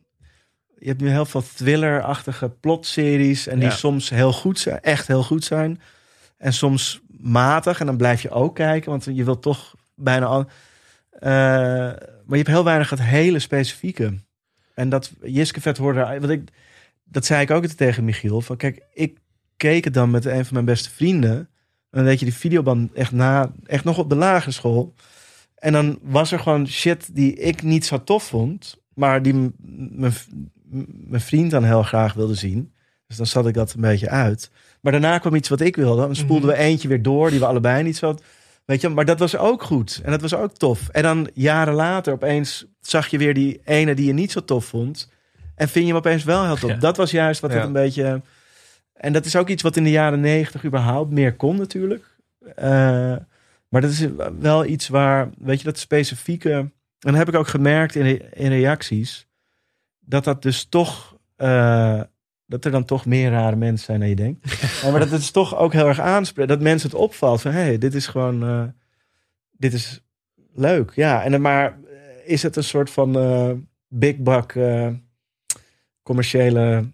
Je hebt nu heel veel thriller-achtige plotseries. En die Ja. soms heel goed zijn, echt heel goed zijn. En soms matig. En dan blijf je ook kijken, want je wilt toch bijna al. Eh, maar je hebt heel weinig het hele specifieke. En dat Jiske Vet hoorde. Want ik, dat zei ik ook tegen Michiel. Van kijk, ik keek het dan met een van mijn beste vrienden. En dan deed je die videoband echt na, echt nog op de lagere school. En dan was er gewoon shit die ik niet zo tof vond, maar die mijn vriend dan heel graag wilde zien. Dus dan zat ik dat een beetje uit. Maar daarna kwam iets wat ik wilde. Dan spoelden we eentje weer door, die we allebei niet zo. Weet je, maar dat was ook goed. En dat was ook tof. En dan jaren later opeens zag je weer die ene die je niet zo tof vond. En vind je hem opeens wel heel tof. Ja. Dat was juist wat Ja. het een beetje... En dat is ook iets wat in de jaren negentig überhaupt meer kon natuurlijk. Eh, maar dat is wel iets waar, weet je, dat specifieke... En dat heb ik ook gemerkt in, re- in reacties. Dat dat dus toch... eh, dat er dan toch meer rare mensen zijn dan je denkt. Ja, maar dat het is toch ook heel erg aanspreekt. Dat mensen het opvalt van... hé, hey, dit is gewoon... eh, dit is leuk. Ja, en dan maar eh, is het een soort van eh, big buck eh, commerciële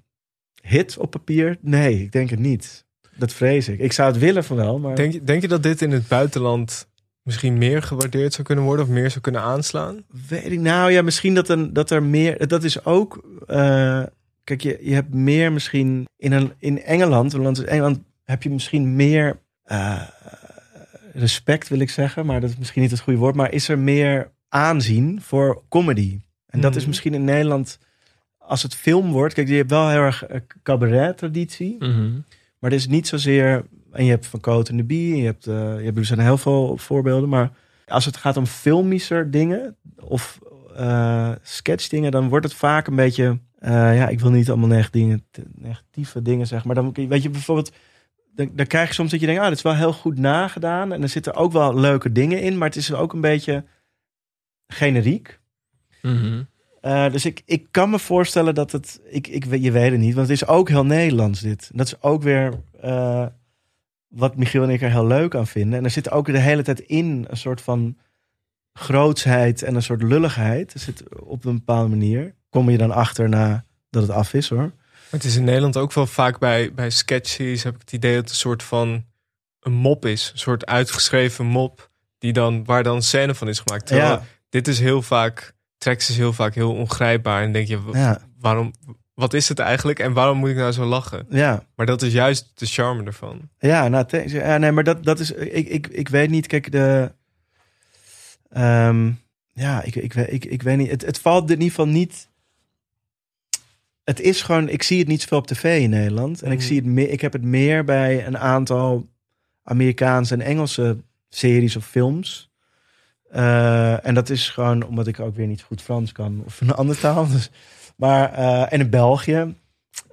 hit op papier? Nee, ik denk het niet. Dat vrees ik. Ik zou het willen van wel, maar... Denk, je- denk je dat dit in het buitenland misschien meer gewaardeerd zou kunnen worden of meer zou kunnen aanslaan? Weet ik nou ja, misschien dat, een, dat er meer. Dat is ook. eh, kijk, je, je hebt meer misschien in, een, in Engeland. Want in Engeland heb je misschien meer. eh, respect wil ik zeggen, maar dat is misschien niet het goede woord. Maar is er meer aanzien voor comedy? En dat is Mhm. misschien in Nederland. Als het film wordt, kijk, je hebt wel heel erg eh, cabaret-traditie. Mhm. Maar het is niet zozeer. En je hebt van Coat en de Bie. En je hebt, eh, je hebt, er zijn heel veel voorbeelden. Maar als het gaat om filmischer dingen. Of eh sketchdingen. Dan wordt het vaak een beetje. Eh, ja, ik wil niet allemaal negatieve dingen zeggen. Maar dan weet je bijvoorbeeld. Dan, dan krijg je soms dat je denkt. Ah, dit is wel heel goed nagedaan. En er zitten ook wel leuke dingen in. Maar het is ook een beetje generiek. Mhm. Eh, dus ik, ik kan me voorstellen dat het. Ik, ik, je weet het niet, want het is ook heel Nederlands dit. Dat is ook weer eh, wat Michiel en ik er heel leuk aan vinden. En er zit ook de hele tijd in een soort van grootsheid en een soort lulligheid. Er zit op een bepaalde manier. Kom je dan achter na dat het af is hoor. Maar het is in Nederland ook wel vaak bij, bij sketches heb ik het idee dat het een soort van een mop is. Een soort uitgeschreven mop die dan, waar dan scène van is gemaakt. Terwijl Ja, dit is heel vaak, tracks is heel vaak heel ongrijpbaar. En denk je, ja, waarom, wat is het eigenlijk en waarom moet ik nou zo lachen? ja. Maar dat is juist de charme ervan. Ja, nou, ja, nee, maar dat, dat is. Ik, ik, ik weet niet. Kijk, de. ehm, ja, ik, ik, weet- ik, ik weet niet. Het, het valt in ieder geval niet. Het is gewoon. Ik zie het niet zoveel op tv in Nederland. En ik, Mhm. zie het meer, ik heb het meer bij een aantal Amerikaanse en Engelse series of films. Eh, en dat is gewoon omdat ik ook weer niet goed Frans kan of een andere taal. Dus, maar, eh, en in België.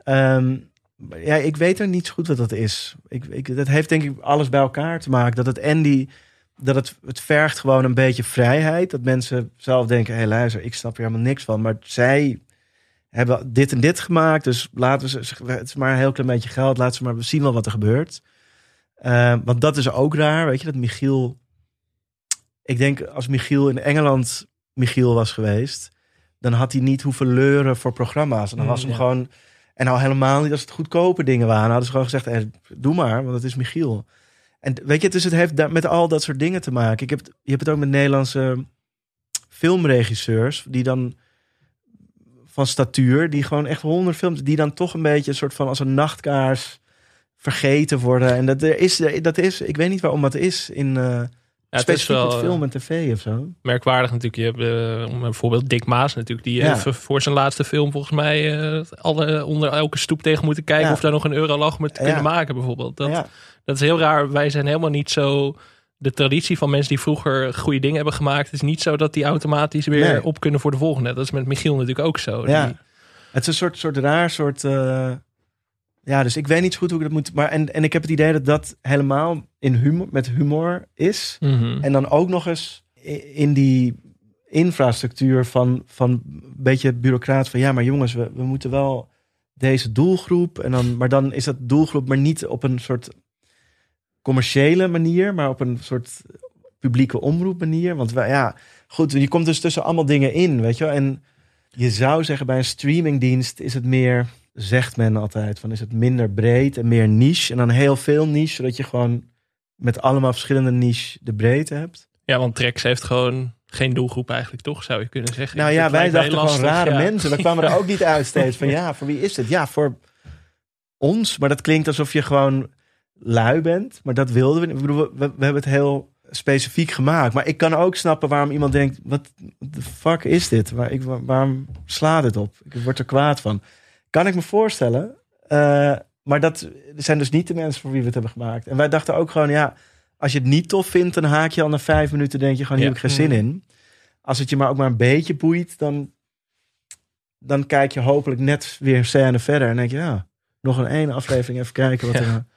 Maar ja, ik weet er niet zo goed wat dat is. Ik, ik, dat heeft denk ik alles bij elkaar te maken. Dat het en die, dat het, het vergt gewoon een beetje vrijheid. Dat mensen zelf denken, hé hey, luister, ik snap er helemaal niks van. Maar zij hebben dit en dit gemaakt. Dus laten we ze, het is maar een heel klein beetje geld. Laten ze maar we zien wel wat er gebeurt. Eh, want dat is ook raar, weet je, dat Michiel... Ik denk, als Michiel in Engeland Michiel was geweest... dan had hij niet hoeven leuren voor programma's. En dan was Mm, hem ja. gewoon... En nou helemaal niet als het goedkope dingen waren. Hadden ze gewoon gezegd, eh, doe maar, want het is Michiel. En weet je, dus het heeft daar met al dat soort dingen te maken. Ik heb, je hebt het ook met Nederlandse filmregisseurs... die dan van statuur, die gewoon echt honderd films... die dan toch een beetje een soort van als een nachtkaars vergeten worden. En dat er is, dat is, ik weet niet waarom dat is in uh, Ja, specifiek wel met eh, film en tv of zo. merkwaardig natuurlijk. Je hebt eh, bijvoorbeeld Dick Maas natuurlijk. Die Ja. heeft voor zijn laatste film volgens mij alle, onder elke stoep tegen moeten kijken. Ja. Of daar nog een euro lag met te kunnen maken bijvoorbeeld. Dat, ja, dat is heel raar. Wij zijn helemaal niet zo... De traditie van mensen die vroeger goede dingen hebben gemaakt... is niet zo dat die automatisch weer Nee. op kunnen voor de volgende. Dat is met Michiel natuurlijk ook zo. Ja. Die- het is een soort, soort raar soort. eh, ja, dus ik weet niet zo goed hoe ik dat moet. Maar en, en ik heb het idee dat dat helemaal in humor, met humor is. Mhm. En dan ook nog eens in die infrastructuur van, van een beetje bureaucraat van ja, maar jongens, we, we moeten wel deze doelgroep. En dan, maar dan is dat doelgroep, maar niet op een soort commerciële manier, maar op een soort publieke omroep manier. Want wij, ja, goed, je komt dus tussen allemaal dingen in, weet je wel. En je zou zeggen, bij een streamingdienst is het meer, zegt men altijd, van is het minder breed en meer niche. En dan heel veel niche, zodat je gewoon met allemaal verschillende niche de breedte hebt. Ja, want Trex heeft gewoon geen doelgroep eigenlijk, toch? Zou je kunnen zeggen. Nou ja, wij dachten gewoon rare ja. mensen. We kwamen er ook niet uit steeds van ja, voor wie is het? Ja, voor ons. Maar dat klinkt alsof je gewoon lui bent. Maar dat wilden we. Ik bedoel, we, we hebben het heel specifiek gemaakt. Maar ik kan ook snappen waarom iemand denkt: wat de fuck is dit? Waar, ik, waar- waarom slaat het op? Ik word er kwaad van. Kan ik me voorstellen. Eh, maar dat zijn dus niet de mensen voor wie we het hebben gemaakt. En wij dachten ook gewoon: ja, als je het niet tof vindt, dan haak je al na vijf minuten. Denk je gewoon: hier Ja. heb ik geen zin in. Als het je maar ook maar een beetje boeit, dan, dan kijk je hopelijk net weer een scène verder. En denk je: ja, nog een ene aflevering even kijken wat Ja. er.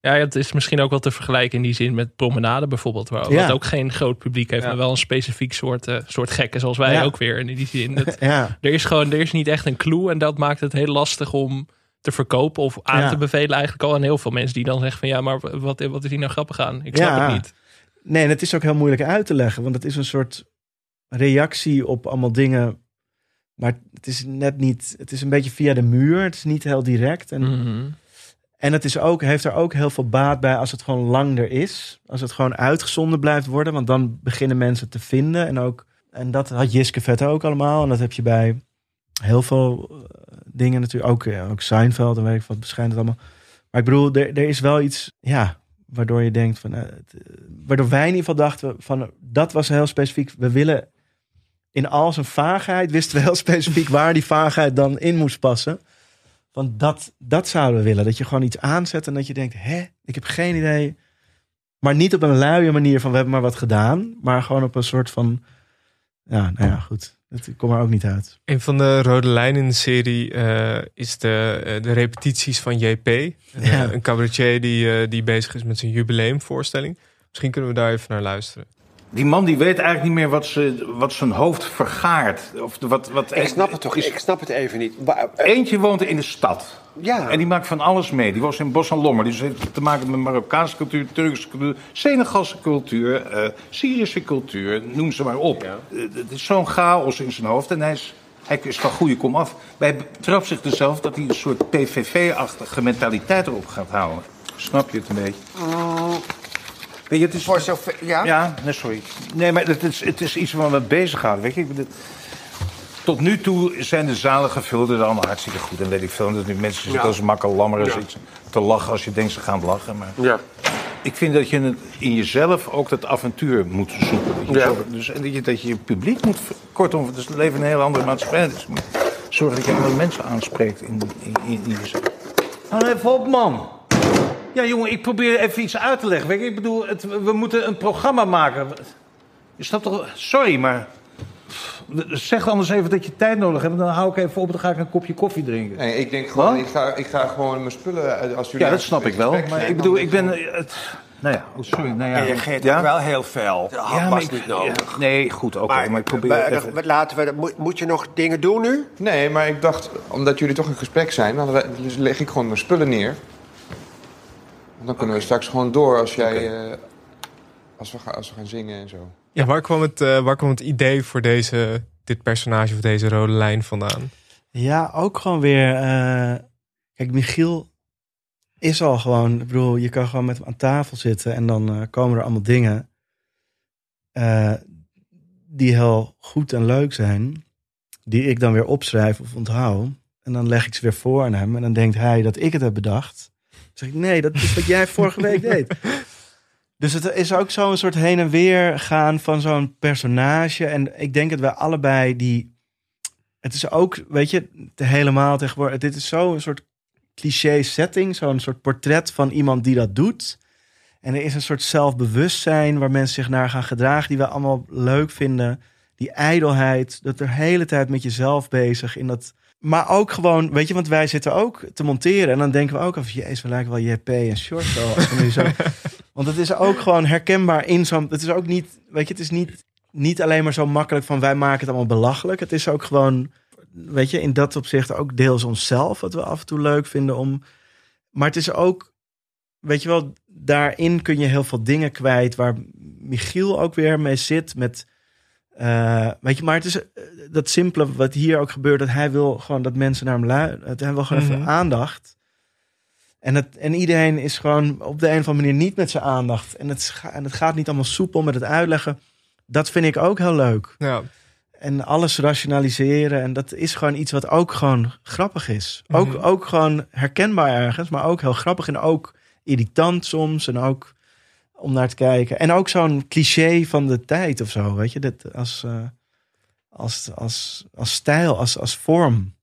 Ja, het is misschien ook wel te vergelijken in die zin met Promenade bijvoorbeeld. Waar, Ja. Wat ook geen groot publiek heeft, Ja. maar wel een specifiek soort, eh, soort gekken zoals wij Ja. ook weer. En in die zin, Ja, er is gewoon er is niet echt een clue en dat maakt het heel lastig om te verkopen of aan Ja. te bevelen eigenlijk al aan heel veel mensen die dan zeggen van ja, maar wat, wat is hier nou grappig aan? Ik snap Ja. het niet. Nee, en het is ook heel moeilijk uit te leggen, want het is een soort reactie op allemaal dingen. Maar het is net niet, het is een beetje via de muur. Het is niet heel direct. En, Mhm. En het is ook, heeft er ook heel veel baat bij als het gewoon lang er is. Als het gewoon uitgezonden blijft worden, want dan beginnen mensen te vinden. En, ook, en dat had Jiske Vet ook allemaal. En dat heb je bij heel veel eh, dingen natuurlijk. Ook, ja, ook Seinfeld en weet ik wat, beschijnt het allemaal. Maar ik bedoel, er, er is wel iets, ja, waardoor je denkt van, eh, het, eh, waardoor wij in ieder geval dachten van, eh, dat was heel specifiek. We willen in al zijn vaagheid wisten we heel specifiek waar die vaagheid dan in moest passen. Want dat, dat zouden we willen. Dat je gewoon iets aanzet en dat je denkt, hè, ik heb geen idee. Maar niet op een luie manier van we hebben maar wat gedaan. Maar gewoon op een soort van, ja, nou ja, goed. Het komt er ook niet uit. Een van de rode lijnen in de serie eh, is de, eh, de repetities van JP. Een, Ja. eh, een cabaretier die, die bezig is met zijn jubileumvoorstelling. Misschien kunnen we daar even naar luisteren. Die man die weet eigenlijk niet meer wat, ze, wat zijn hoofd vergaart. Of wat, wat Ik snap het toch, is- ik snap het even niet. Wa- eh, Eentje woont in de stad. Ja, En die maakt van alles mee. Die was in Bos en Lommer. Dus heeft te maken met Marokkaanse cultuur, Turkse cultuur, Senegalse cultuur, eh, Syrische cultuur. Noem ze maar op. Eh, Het is zo'n chaos in zijn hoofd. En hij is, hij is van goede kom af. Hij betrapt zich er zelf dat hij een soort PVV-achtige mentaliteit erop gaat houden. Snap je het een beetje? Weet je, het is... voor zover... Ja? Ja, nee, sorry. Nee, maar het is, het is iets waar we bezig houden. Weet je, ik bedoel, tot nu toe zijn de zalen gevuld. Dat is allemaal hartstikke goed. En weet ik veel. Dat nu mensen zitten Ja. als makkelammer Ja. iets te lachen als je denkt ze gaan lachen. Maar Ja. ik vind dat je in jezelf ook dat avontuur moet zoeken. Dat je Ja. dus, en dat je, dat je je publiek moet... Kortom, het is leven een heel andere maatschappij. Dus zorgen dat je andere mensen aanspreekt in, in, in, in jezelf. Hou even op, man. Ja, jongen, ik probeer even iets uit te leggen. Weet je, ik bedoel, het, we moeten een programma maken. Je snapt toch... Sorry, maar... Zeg anders even dat je tijd nodig hebt. Dan hou ik even op en dan ga ik een kopje koffie drinken. Nee, ik denk gewoon, Wat? ik ga, ik ga gewoon mijn spullen als jullie... Ja, dat snap ik wel. Maar zijn, ik bedoel, ik ben... eh, Het, nou ja, oh, sorry. Nou ja, reageert ja? wel heel fel. Dat Ja, was ik- niet nodig. ja, nee, goed, oké. maar, ik probeer maar, even... laten we, dat- moet, moet je nog dingen doen nu? Nee, maar ik dacht, omdat jullie toch in gesprek zijn, dan dus leg ik gewoon mijn spullen neer. Want Dan kunnen we straks gewoon door als jij... eh, als, we gaan, als we gaan zingen en zo. Ja, waar kwam het, eh, waar kwam het idee voor deze, dit personage of deze rode lijn vandaan? Ja, ook gewoon weer. eh, kijk, Michiel is al gewoon. Ik bedoel, je kan gewoon met hem aan tafel zitten en dan eh, komen er allemaal dingen eh, die heel goed en leuk zijn, die ik dan weer opschrijf of onthoud. En dan leg ik ze weer voor aan hem en dan denkt hij dat ik het heb bedacht. Zeg ik, nee, dat is wat jij vorige week deed. Dus het is ook zo'n soort heen en weer gaan van zo'n personage. En ik denk dat wij allebei die het is ook, weet je, helemaal tegenwoordig. Dit is zo'n soort cliché setting, zo'n soort portret van iemand die dat doet. En er is een soort zelfbewustzijn waar mensen zich naar gaan gedragen, die we allemaal leuk vinden. Die ijdelheid, dat er de hele tijd met jezelf bezig in dat. Maar ook gewoon, weet je, want wij zitten ook te monteren. En dan denken we ook of jezus, we lijken wel JP en Short zo. Want het is ook gewoon herkenbaar in zo'n. Het is ook niet, weet je, het is niet, niet alleen maar zo makkelijk van wij maken het allemaal belachelijk. Het is ook gewoon, weet je, in dat opzicht ook deels onszelf, wat we af en toe leuk vinden om. Maar het is ook, weet je wel, daarin kun je heel veel dingen kwijt waar Michiel ook weer mee zit met. Eh, weet je, maar het is eh, dat simpele wat hier ook gebeurt, dat hij wil gewoon dat mensen naar hem luisteren. Hij wil gewoon Mhm. even aandacht. En, het, en iedereen is gewoon op de een of andere manier niet met zijn aandacht. En het, en het gaat niet allemaal soepel met het uitleggen. Dat vind ik ook heel leuk. Ja, en alles rationaliseren. En dat is gewoon iets wat ook gewoon grappig is. Ook, Mhm. ook gewoon herkenbaar ergens, maar ook heel grappig en ook irritant soms. En ook om naar te kijken. En ook zo'n cliché van de tijd of zo, weet je. Dat als, eh, als, als, als stijl, als, als vorm.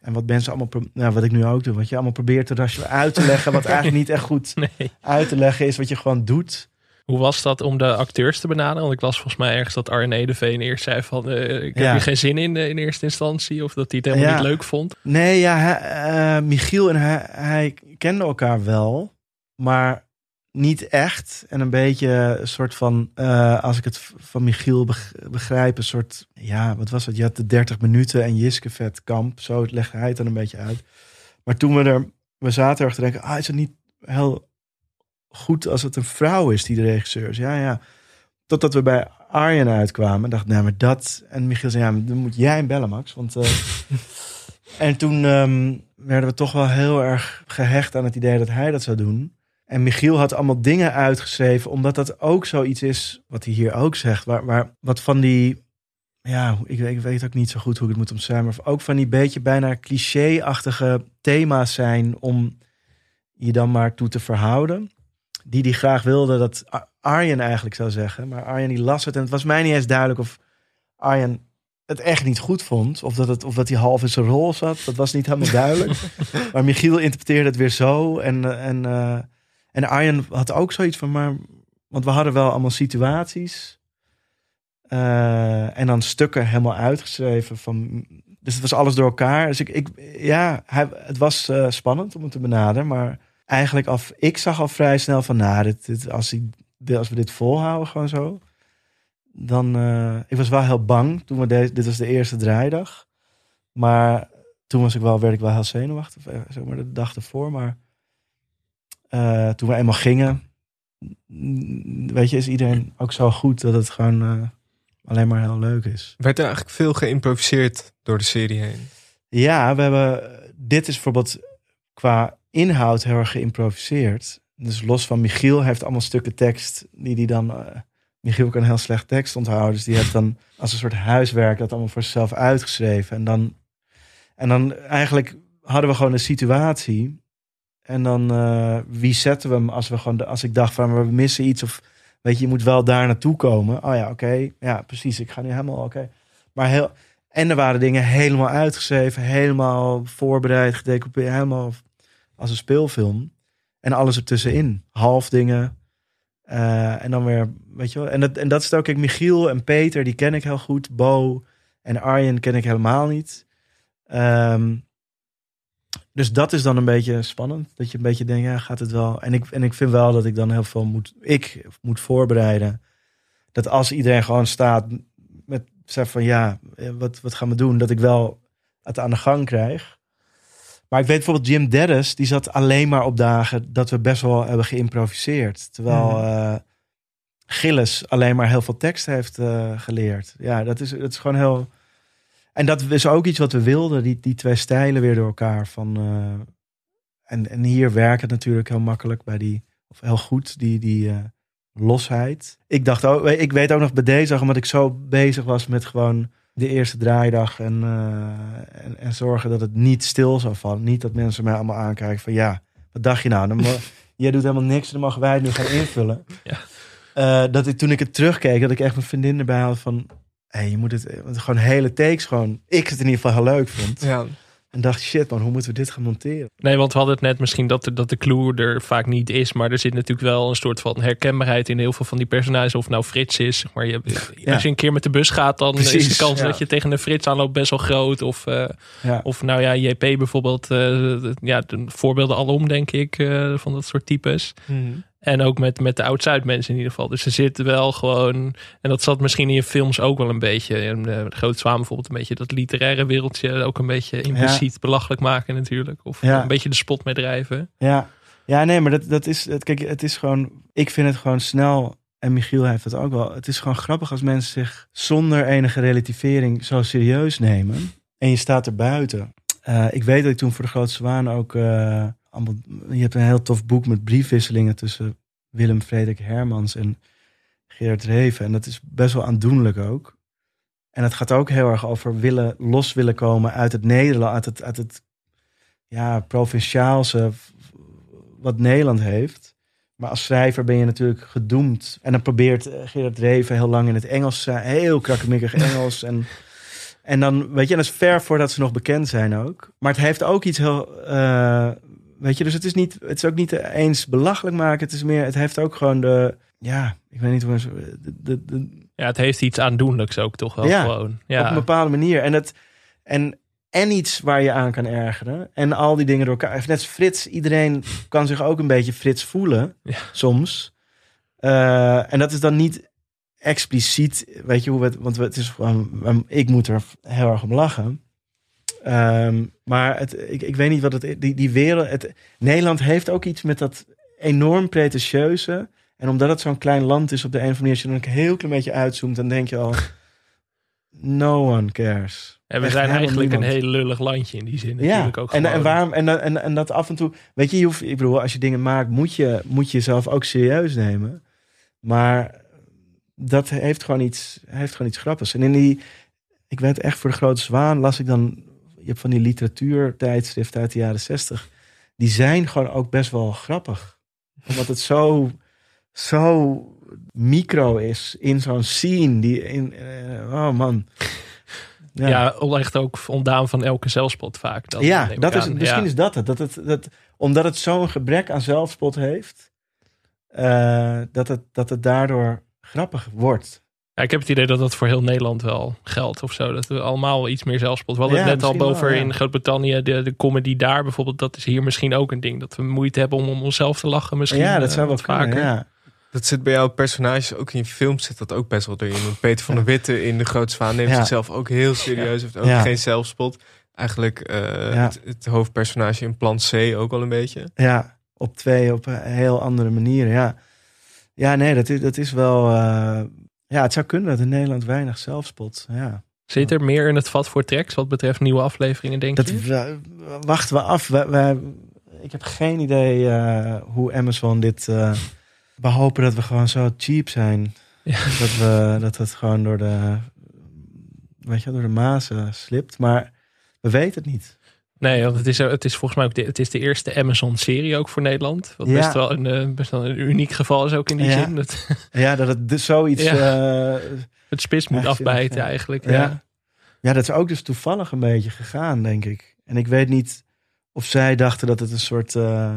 En wat mensen allemaal, nou, wat ik nu ook doe, wat je allemaal probeert te uit te leggen, wat eigenlijk niet echt goed Nee. uit te leggen is, wat je gewoon doet. Hoe was dat om de acteurs te benaderen? Want ik las volgens mij ergens dat Arne Edeveen eerst zei van... eh, ik heb Ja. hier geen zin in eh, in eerste instantie. Of dat hij het helemaal Ja. niet leuk vond. Nee, ja, hij, Michiel en hij, hij kenden elkaar wel, maar niet echt. En een beetje een soort van, eh, als ik het van Michiel beg- begrijp, een soort, ja, wat was het? Je had de 30 minuten en Jiske Vet kamp. Zo legde hij het dan een beetje uit. Maar toen we er, we zaten er te denken, ah, is het niet heel goed als het een vrouw is die de regisseur is? Ja, ja. Totdat we bij Arjen uitkwamen, dacht nou, maar dat. En Michiel zei, ja, dan moet jij hem bellen, Max. Want eh, en toen ehm, werden we toch wel heel erg gehecht aan het idee dat hij dat zou doen. En Michiel had allemaal dingen uitgeschreven, omdat dat ook zoiets is, wat hij hier ook zegt, waar, waar wat van die, ja, ik, weet- ik weet ook niet zo goed hoe ik het moet omschrijven, maar ook van die beetje bijna cliché-achtige thema's zijn om je dan maar toe te verhouden. Die die graag wilde dat Ar- Arjen eigenlijk zou zeggen. Maar Arjen die las het en het was mij niet eens duidelijk of Arjen het echt niet goed vond. Of dat, het, of dat hij half in zijn rol zat. Dat was niet helemaal duidelijk. maar Michiel interpreteerde het weer zo. En, eh, en, eh, en Arjen had ook zoiets van, maar... Want we hadden wel allemaal situaties. eh, en dan stukken helemaal uitgeschreven. Van, dus het was alles door elkaar. Dus ik, ik ja, het was eh, spannend om hem te benaderen. Maar eigenlijk af, ik zag al vrij snel van, nou, als, als we dit volhouden gewoon zo dan. eh, ik was wel heel bang toen we deze. Dit was de eerste draaidag. Maar toen was ik wel, werd ik wel heel zenuwachtig. Zeg maar de dag ervoor. Maar eh, toen we eenmaal gingen. Weet je, is iedereen ook zo goed dat het gewoon eh, alleen maar heel leuk is. Werd er eigenlijk veel geïmproviseerd door de serie heen? Ja, we hebben. Dit is bijvoorbeeld qua inhoud heel erg geïmproviseerd. Dus los van Michiel heeft allemaal stukken tekst die die dan. eh, Michiel kan heel slecht tekst onthouden. Dus die heeft dan als een soort huiswerk dat allemaal voor zichzelf uitgeschreven. En dan, en dan eigenlijk hadden we gewoon een situatie. En dan eh, wie zetten we hem als we gewoon. Als ik dacht van we missen iets of weet je, je moet wel daar naartoe komen. Oh ja, oké. Ja, precies. Ik ga nu helemaal oké. Maar heel. En er waren dingen helemaal uitgeschreven, helemaal voorbereid, gedecoupeerd, helemaal als een speelfilm. En alles ertussenin. Half dingen. Eh, en dan weer, weet je wel. En dat, en dat is ook. Kijk, Michiel en Peter, die ken ik heel goed. Bo en Arjen ken ik helemaal niet. Ehm, dus dat is dan een beetje spannend. Dat je een beetje denkt, ja, gaat het wel? En ik, en ik vind wel dat ik dan heel veel moet, ik moet voorbereiden. Dat als iedereen gewoon staat met zeg van ja, eh, wat, wat gaan we doen? Dat ik wel het aan de gang krijg. Maar ik weet bijvoorbeeld Jim Dennis, die zat alleen maar op dagen dat we best wel hebben geïmproviseerd. Terwijl Mhm. eh, Gilles alleen maar heel veel tekst heeft eh, geleerd. Ja, dat is, dat is gewoon heel... En dat is ook iets wat we wilden, die, die twee stijlen weer door elkaar. Van, eh, en, en hier werkt het natuurlijk heel makkelijk bij die, of heel goed, die, die eh, losheid. Ik dacht ook, ik weet ook nog bij deze, omdat ik zo bezig was met gewoon de eerste draaidag en, eh, en, en zorgen dat het niet stil zou vallen. Niet dat mensen mij allemaal aankijken van ja, wat dacht je nou? Dan jij doet helemaal niks, dan mogen wij het nu gaan invullen. Ja. Dat ik toen ik het terugkeek, dat ik echt mijn vriendin erbij had van, hey, je moet het, want gewoon hele takes gewoon, ik het in ieder geval heel leuk vond. Ja, En dacht, shit man, hoe moeten we dit gaan monteren? Nee, want we hadden het net misschien dat de, dat de clue er vaak niet is. Maar er zit natuurlijk wel een soort van herkenbaarheid in heel veel van die personages. Of nou Frits is. zeg Maar je, Ja. als je een keer met de bus gaat, dan is de kans ja. dat je tegen een Frits aanloopt best wel groot. Of, eh, Ja. of nou ja, JP bijvoorbeeld. eh, de- ja, de voorbeelden alom, denk ik, eh, van dat soort types. Mhm. En ook met, met de oud-Zuid mensen in ieder geval. Dus er zit wel gewoon... En dat zat misschien in je films ook wel een beetje. In de Grote Zwaan bijvoorbeeld een beetje dat literaire wereldje ook een beetje impliciet belachelijk maken natuurlijk. Of Ja. een beetje de spot mee drijven. Ja, ja nee, maar dat, dat is, het, kijk, het is gewoon, ik vind het gewoon snel, en Michiel heeft het ook wel, het is gewoon grappig als mensen zich zonder enige relativering zo serieus nemen. En je staat er buiten. Eh, ik weet dat ik toen voor de Grote Zwaan ook, eh, allemaal, je hebt een heel tof boek met briefwisselingen tussen Willem Frederik Hermans en Gerard Reven. En dat is best wel aandoenlijk ook. en het gaat ook heel erg over willen, los willen komen uit het Nederland, uit het, uit het ja, provinciaalse wat Nederland heeft. Maar als schrijver ben je natuurlijk gedoemd. En dan probeert eh, Gerard Reven heel lang in het Engels, heel krakkemikkig Engels. en, en dan, weet je, en dat is ver voordat ze nog bekend zijn ook. Maar het heeft ook iets heel, eh, weet je, dus het is, niet, het is ook niet eens belachelijk maken. Het is meer, het heeft ook gewoon de, ja, ik weet niet hoe de, de, de, Ja, het heeft iets aandoenlijks ook toch wel Ja, gewoon. Ja, op een bepaalde manier. En, het, en, en iets waar je aan kan ergeren. En al die dingen door elkaar. Net als Frits, iedereen kan zich ook een beetje Frits voelen. Ja. Soms. Eh, en dat is dan niet expliciet, weet je hoe we het, want het is gewoon, ik moet er heel erg om lachen. Ehm, maar het, ik, ik weet niet wat het, die, die wereld, het, Nederland heeft ook iets met dat enorm pretentieuze. En omdat het zo'n klein land is op de een of andere manier, als je er een heel klein beetje uitzoomt, dan denk je al, no one cares. en we Echt zijn eigenlijk een heel lullig landje in die zin Ja, ook en, en waarom en, dat- en, en dat af en toe, weet je, je hoeft, ik bedoel, als je dingen maakt, moet je, moet je jezelf ook serieus nemen. Maar dat heeft gewoon iets, heeft gewoon iets grappigs. En in die, ik weet echt voor de grote zwaan las ik dan, je hebt van die literatuurtijdschriften uit de jaren zestig, die zijn gewoon ook best wel grappig, omdat het zo, zo micro is in zo'n scene die in, eh, oh man. ja. echt ook ontdaan van elke zelfspot vaak. Dat ja, dat is, aan. misschien Ja. is dat het. Dat het dat, omdat het zo'n gebrek aan zelfspot heeft, eh, dat, het, dat het daardoor grappig wordt. Ja, ik heb het idee dat dat voor heel Nederland wel geldt of zo. Dat we allemaal iets meer zelfspot. We hadden Ja, het net al boven wel, ja. in Groot-Brittannië. De, de comedy daar bijvoorbeeld. Dat is hier misschien ook een ding. Dat we moeite hebben om om onszelf te lachen misschien. ja, dat eh, zou wel wat kunnen. vaker. Ja. Dat zit bij jouw personages ook in je films zit dat ook best wel erin. Want Peter van der Witte in De Grote Zwaan neemt Ja. zichzelf ook heel serieus. Heeft ook Ja. geen zelfspot. Eigenlijk eh, Ja. het, het hoofdpersonage in Plan C ook al een beetje. ja, op twee, op een heel andere manieren. Ja, ja nee, dat is, dat is wel. eh, ja, het zou kunnen dat in Nederland weinig zelfspot. Ja. Zit er meer in het vat voor tracks wat betreft nieuwe afleveringen, denk Dat je? wachten we af. Wij, wij- ik heb geen idee eh, hoe Amazon dit. eh, we hopen dat we gewoon zo cheap zijn. Ja. Dat, we, dat het gewoon door de, weet je, door de mazen slipt. Maar we weten het niet. Nee, want het is, het is volgens mij ook de, het is de eerste Amazon-serie ook voor Nederland. Wat Ja. best, wel een, eh, best wel een uniek geval is ook in die Ja. zin. Dat Ja, dat het dus zoiets. Ja. eh, het spits moet afbijten ja. eigenlijk. ja. Ja. Ja. dat is ook dus toevallig een beetje gegaan, denk ik. En ik weet niet of zij dachten dat het een soort eh,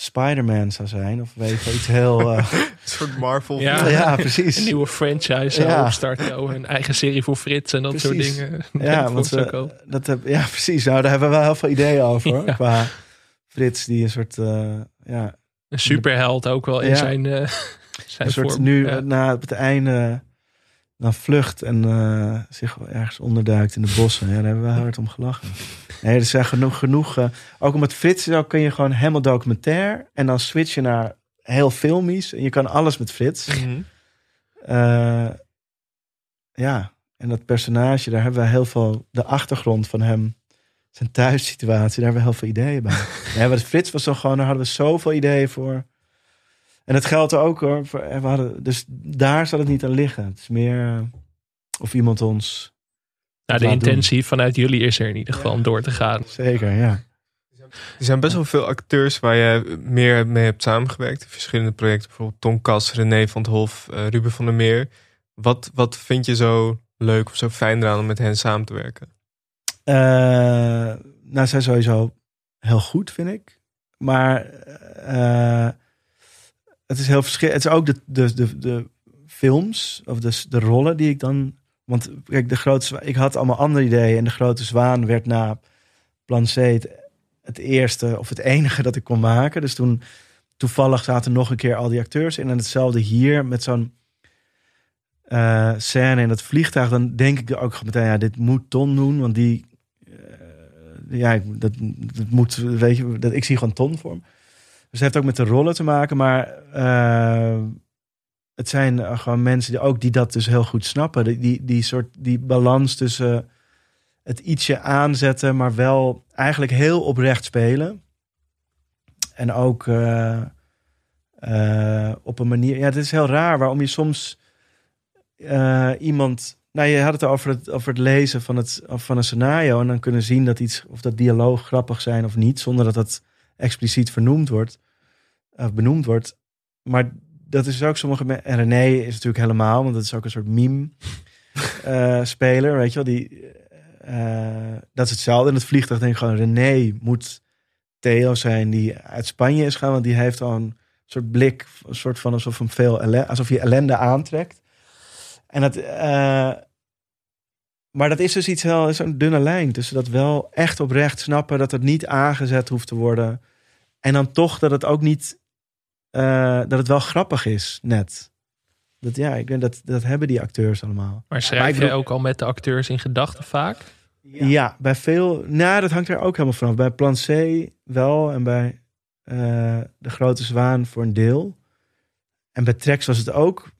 Spider-Man zou zijn. Of weet je, iets heel... eh, Een soort Marvel. Ja. ja, precies. Een nieuwe franchise Ja. opstarten. Oh, een eigen serie voor Frits en dat Precies. soort dingen. Ja, Dat want ook. dat heb, ja, precies. Nou, daar hebben we wel heel veel ideeën over. hoor. Ja. Qua Frits, die een soort, eh, ja, Een superheld ook wel in Ja. zijn, eh zijn een soort vorm. nu Ja. na het einde dan vlucht en eh, zich ergens onderduikt in de bossen. Ja, daar hebben we hard om gelachen. Nee, er zijn genoeg, genoeg. eh, ook omdat Frits is ook kun je gewoon helemaal documentair en dan switchen naar heel filmisch. En je kan alles met Frits. Mhm. Eh, ja, en dat personage, daar hebben we heel veel, de achtergrond van hem, zijn thuissituatie, daar hebben we heel veel ideeën bij. ja, maar Frits was toch gewoon, daar hadden we zoveel ideeën voor. En dat geldt ook hoor. We hadden, dus daar zal het niet aan liggen. Het is meer eh, of iemand ons. Nou, de doen. intentie vanuit jullie is er in ieder geval om door te gaan. Zeker, ja. Er zijn best wel veel acteurs waar je meer mee hebt samengewerkt. In verschillende projecten. Bijvoorbeeld Tom Kas, René van het Hof, eh, Ruben van der Meer. Wat, wat vind je zo leuk of zo fijn eraan om met hen samen te werken? Eh, nou, zij sowieso heel goed, vind ik. Maar eh, het is heel verschillend. Het is ook de, de, de, de films of de, rollen die ik dan. Want kijk, de grote ik had allemaal andere ideeën. En de grote zwaan werd na Plan C het, eerste of het enige dat ik kon maken. Dus toen toevallig zaten nog een keer al die acteurs in. En hetzelfde hier met zo'n eh, scène in dat vliegtuig. Dan denk ik ook meteen, ja, dit moet Ton doen. Want die, eh, ja, dat moet, weet je, dat, ik zie gewoon Ton voor me. Dus het heeft ook met de rollen te maken. Maar eh, het zijn eh, gewoon mensen die ook die dat dus heel goed snappen. Die, die, soort die balans tussen het ietsje aanzetten, maar wel eigenlijk heel oprecht spelen. En ook eh, op een manier. Ja, het is heel raar waarom je soms iemand. Nou, je had het over het, over het lezen van, het, van een scenario. En dan kunnen zien dat iets, of dat dialoog grappig zijn of niet. Zonder dat dat expliciet vernoemd wordt. Of benoemd wordt. Maar dat is ook sommige. En René is natuurlijk helemaal, want dat is ook een soort meme eh, speler. Weet je wel, die. eh, dat is hetzelfde. In het vliegtuig denk ik gewoon: René moet Theo zijn die uit Spanje is gaan. Want die heeft al een soort blik, een soort van alsof hem veel ellende, alsof je ellende aantrekt. En dat. eh, maar dat is dus iets heel, zo'n dunne lijn tussen dat wel echt oprecht snappen dat het niet aangezet hoeft te worden. En dan toch dat het ook niet, eh, dat het wel grappig is, net. Dat ja, ik denk dat dat hebben die acteurs allemaal. Maar schrijf ik je bedoel- ook al met de acteurs in gedachten vaak? Ja. bij veel. Nou, dat hangt er ook helemaal vanaf. Bij Plan C wel en bij eh, De Grote Zwaan voor een deel. En bij Trex was het ook.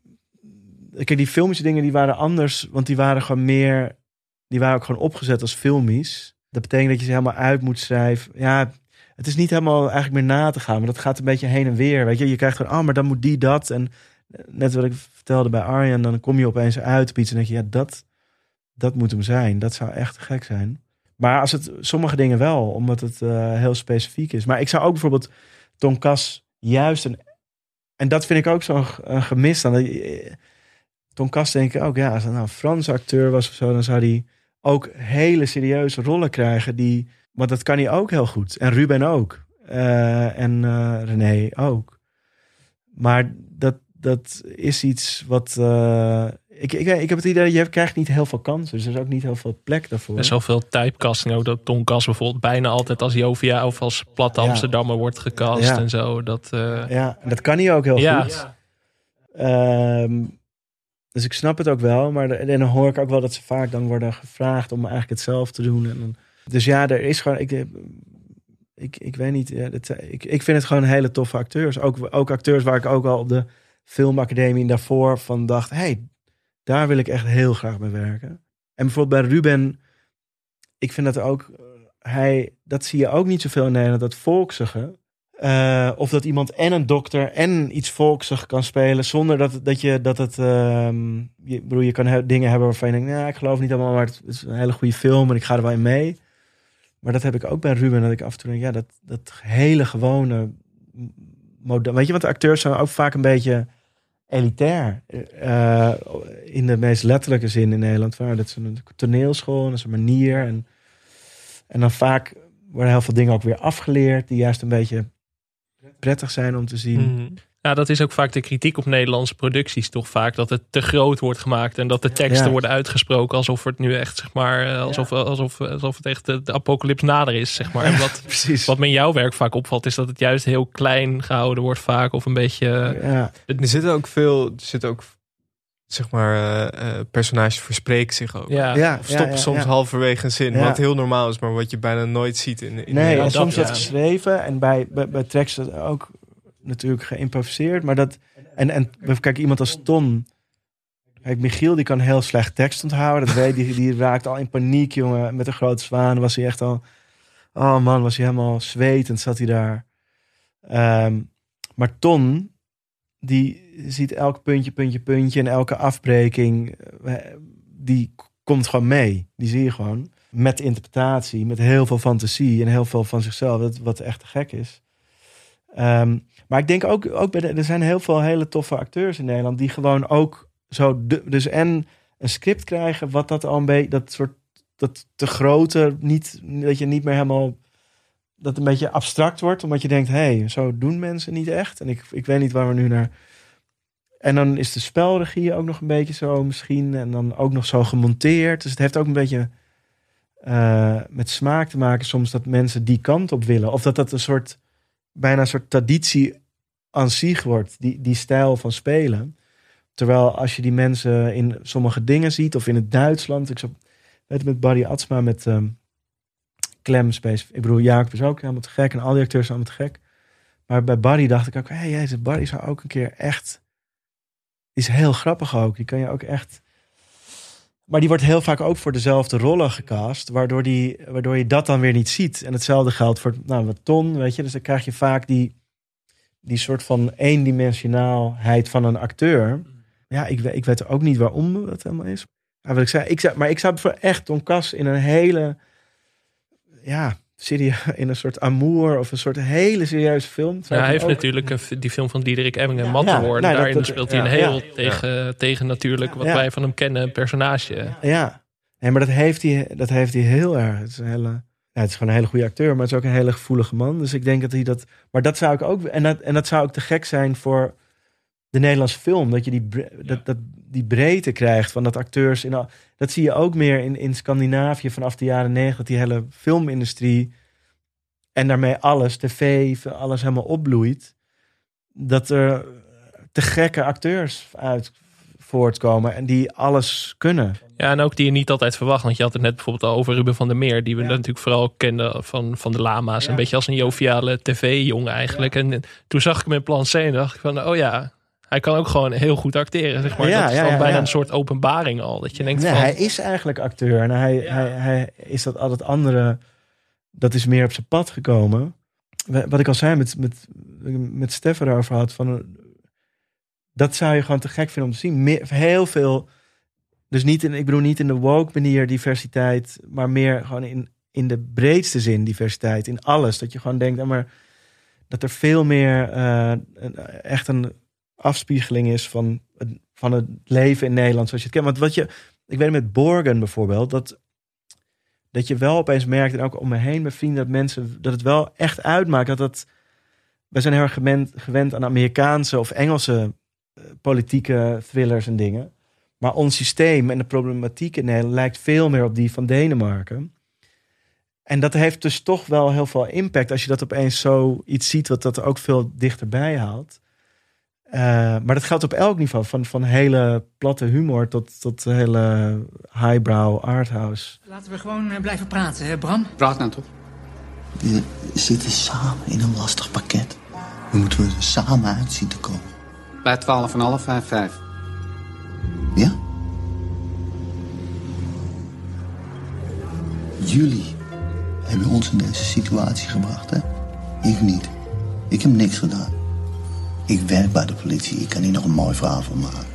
Kijk, die filmische dingen die waren anders, want die waren gewoon meer. Die waren ook gewoon opgezet als filmies. Dat betekent dat je ze helemaal uit moet schrijven. Ja, het is niet helemaal eigenlijk meer na te gaan, maar dat gaat een beetje heen en weer. Weet je, je krijgt gewoon, ah, maar dan moet die dat. En net wat ik vertelde bij Arjen, dan kom je opeens uit op iets en denk je, ja, dat, dat moet hem zijn. Dat zou echt gek zijn. Maar als het sommige dingen wel, omdat het eh, heel specifiek is. Maar ik zou ook bijvoorbeeld Tonkas juist een. En dat vind ik ook zo'n g- een gemis dan. Eh, denk ik ook, ja, als het nou een Franse acteur was of zo, dan zou hij ook hele serieuze rollen krijgen. Die, want dat kan hij ook heel goed. En Ruben ook. Eh, en eh, René ook. Maar dat, dat is iets wat. eh, ik, ik, ik heb het idee, je krijgt niet heel veel kansen. Dus er is ook niet heel veel plek daarvoor. Er is zoveel typecasting ook. Dat Ton Kas bijvoorbeeld bijna altijd als Jovia of als platte Ja. Amsterdammer wordt gecast Ja. en zo. Dat, Ja, dat kan hij ook heel Ja. goed. Ehm, dus ik snap het ook wel. Maar en dan hoor ik ook wel dat ze vaak dan worden gevraagd om eigenlijk hetzelfde te doen. En dus ja, er is gewoon. Ik, eh, ik, ik weet niet. Ja, dat, ik, ik vind het gewoon hele toffe acteurs. Ook, ook acteurs waar ik ook al de filmacademie daarvoor van dacht: hey, daar wil ik echt heel graag mee werken. En bijvoorbeeld bij Ruben, ik vind dat ook. eh, Hij, dat zie je ook niet zoveel in Nederland, dat volksige. Eh, of dat iemand en een dokter en iets volksig kan spelen zonder dat, dat je dat het. ehm, je, bedoel, je kan dingen hebben waarvan je denkt, nou, ik geloof niet allemaal, maar het is een hele goede film en ik ga er wel in mee. Maar dat heb ik ook bij Ruben, dat ik af en toe denk, ja, dat, dat hele gewone. model- Weet je, want de acteurs zijn ook vaak een beetje elitair. eh, in de meest letterlijke zin in Nederland. Dat is een toneelschool, en dat is een manier. En, en dan vaak worden heel veel dingen ook weer afgeleerd, die juist een beetje prettig zijn om te zien. Mhm. Ja, dat is ook vaak de kritiek op Nederlandse producties. Toch vaak dat het te groot wordt gemaakt. En dat de teksten Ja. worden uitgesproken alsof het nu echt, zeg maar, eh, alsof, alsof, alsof het echt de, de apocalyps nader is, zeg maar. En wat, Precies. wat me in jouw werk vaak opvalt, is dat het juist heel klein gehouden wordt vaak. Of een beetje... Ja, Er zitten ook veel, er zitten ook, zeg maar, eh, eh, personages verspreken zich ook. Ja, ja, Of stoppen ja, ja, soms ja. halverwege een zin, Ja. wat heel normaal is, maar wat je bijna nooit ziet in, in Nee, en dat, soms ja. dat geschreven en bij, bij, bij tracks dat ook natuurlijk geïmproviseerd. Maar dat, en, en kijk, iemand als Ton. Kijk, Michiel die kan heel slecht tekst onthouden. Dat weet die, die raakt al in paniek, jongen. Met een grote zwaan was hij echt al. Oh man, was hij helemaal zwetend, zat hij daar. Ehm, maar Ton, die ziet elk puntje, puntje, puntje en elke afbreking. eh, Die komt gewoon mee. Die zie je gewoon. Met interpretatie, met heel veel fantasie en heel veel van zichzelf. Wat echt gek is. Ehm, maar ik denk ook, ook bij de, er zijn heel veel hele toffe acteurs in Nederland die gewoon ook zo. de- dus en een script krijgen, wat dat al een beetje. Dat soort. Dat te grote, niet, dat je niet meer helemaal. Dat een beetje abstract wordt, omdat je denkt: hé, hey, zo doen mensen niet echt. En ik, ik weet niet waar we nu naar. En dan is de spelregie ook nog een beetje zo misschien. En dan ook nog zo gemonteerd. Dus het heeft ook een beetje eh, met smaak te maken soms dat mensen die kant op willen. Of dat dat een soort, bijna een soort traditie aan zich wordt, die, die stijl van spelen. Terwijl als je die mensen in sommige dingen ziet, of in het Duitsland, ik je, met Barry Atsma, met ehm Clem Space. Ik bedoel, Jacob is ook helemaal te gek en al die acteurs zijn allemaal te gek. Maar bij Barry dacht ik ook, hé, hey, Barry zou ook een keer echt, is heel grappig ook. Die kan je ook echt maar die wordt heel vaak ook voor dezelfde rollen gecast, waardoor, die, waardoor je dat dan weer niet ziet. En hetzelfde geldt voor nou, wat ton, weet je. Dus dan krijg je vaak die, die soort van eendimensionaalheid van een acteur. Ja, ik, weet- ik weet ook niet waarom dat helemaal is. Ja, wat ik zei, ik zou, maar ik zou voor echt Don Cas in een hele, ja, serie, in een soort amour of een soort hele serieuze film. Ja, hij heeft ook- natuurlijk die film van Diederik Emming en Ja. Matterhorn. Ja, nee, dat- Daarin dat- speelt hij een heel Ja. tegen, tegen natuurlijk wat Ja. wij van hem kennen, een personage. Ja, nee, maar dat heeft hij, dat heeft hij heel erg. Het is, een hele, ja, het is gewoon een hele goede acteur, maar het is ook een hele gevoelige man. Dus ik denk dat hij dat. Maar dat zou ik ook. En dat, en dat zou ook te gek zijn voor de Nederlandse film. Dat je die, dat, dat, die breedte krijgt van dat acteurs. In al, dat zie je ook meer in, in Scandinavië vanaf de jaren negentig. Die hele filmindustrie. En daarmee alles, tv, alles helemaal opbloeit. Dat er te gekke acteurs uit voortkomen en die alles kunnen. Ja, en ook die je niet altijd verwacht. Want je had het net bijvoorbeeld al over Ruben van der Meer. Die we natuurlijk vooral kenden van, van de Lama's. Een beetje als een joviale tv-jongen eigenlijk. En toen zag ik hem in plan C en dacht ik van... Oh ja, hij kan ook gewoon heel goed acteren. Zeg maar. Ja, dat is ja, dan ja, bijna ja. een soort openbaring al. Dat je denkt Nee, van... hij is eigenlijk acteur. En hij, hij, hij is dat al het andere... Dat is meer op zijn pad gekomen. Wat ik al zei met, met, met Stef erover had. Van, dat zou je gewoon te gek vinden om te zien. Meer, heel veel... Dus niet in, ik bedoel niet in de woke manier diversiteit. Maar meer gewoon in, in de breedste zin diversiteit. In alles. Dat je gewoon denkt... ah, maar dat er veel meer eh, echt een afspiegeling is van het, van het leven in Nederland zoals je het kent. Want wat je, ik weet met Borgen bijvoorbeeld, dat, dat je wel opeens merkt, en ook om me heen met vrienden, dat mensen, dat het wel echt uitmaakt dat dat, wij zijn heel erg gewend, gewend aan Amerikaanse of Engelse eh, politieke thrillers en dingen. Maar ons systeem en de problematiek in Nederland lijkt veel meer op die van Denemarken. En dat heeft dus toch wel heel veel impact als je dat opeens zo iets ziet, wat dat ook veel dichterbij haalt. Eh, maar dat geldt op elk niveau, van, van hele platte humor tot, tot hele highbrow arthouse. Laten we gewoon eh, blijven praten, hè Bram? Praat nou toch. We zitten samen in een lastig pakket. We moeten er samen uit zien te komen. Bij 12 en half, 5, 5. Ja? Jullie hebben ons in deze situatie gebracht, hè? Ik niet. Ik heb niks gedaan. Ik werk bij de politie. Ik kan hier nog een mooi verhaal van maken.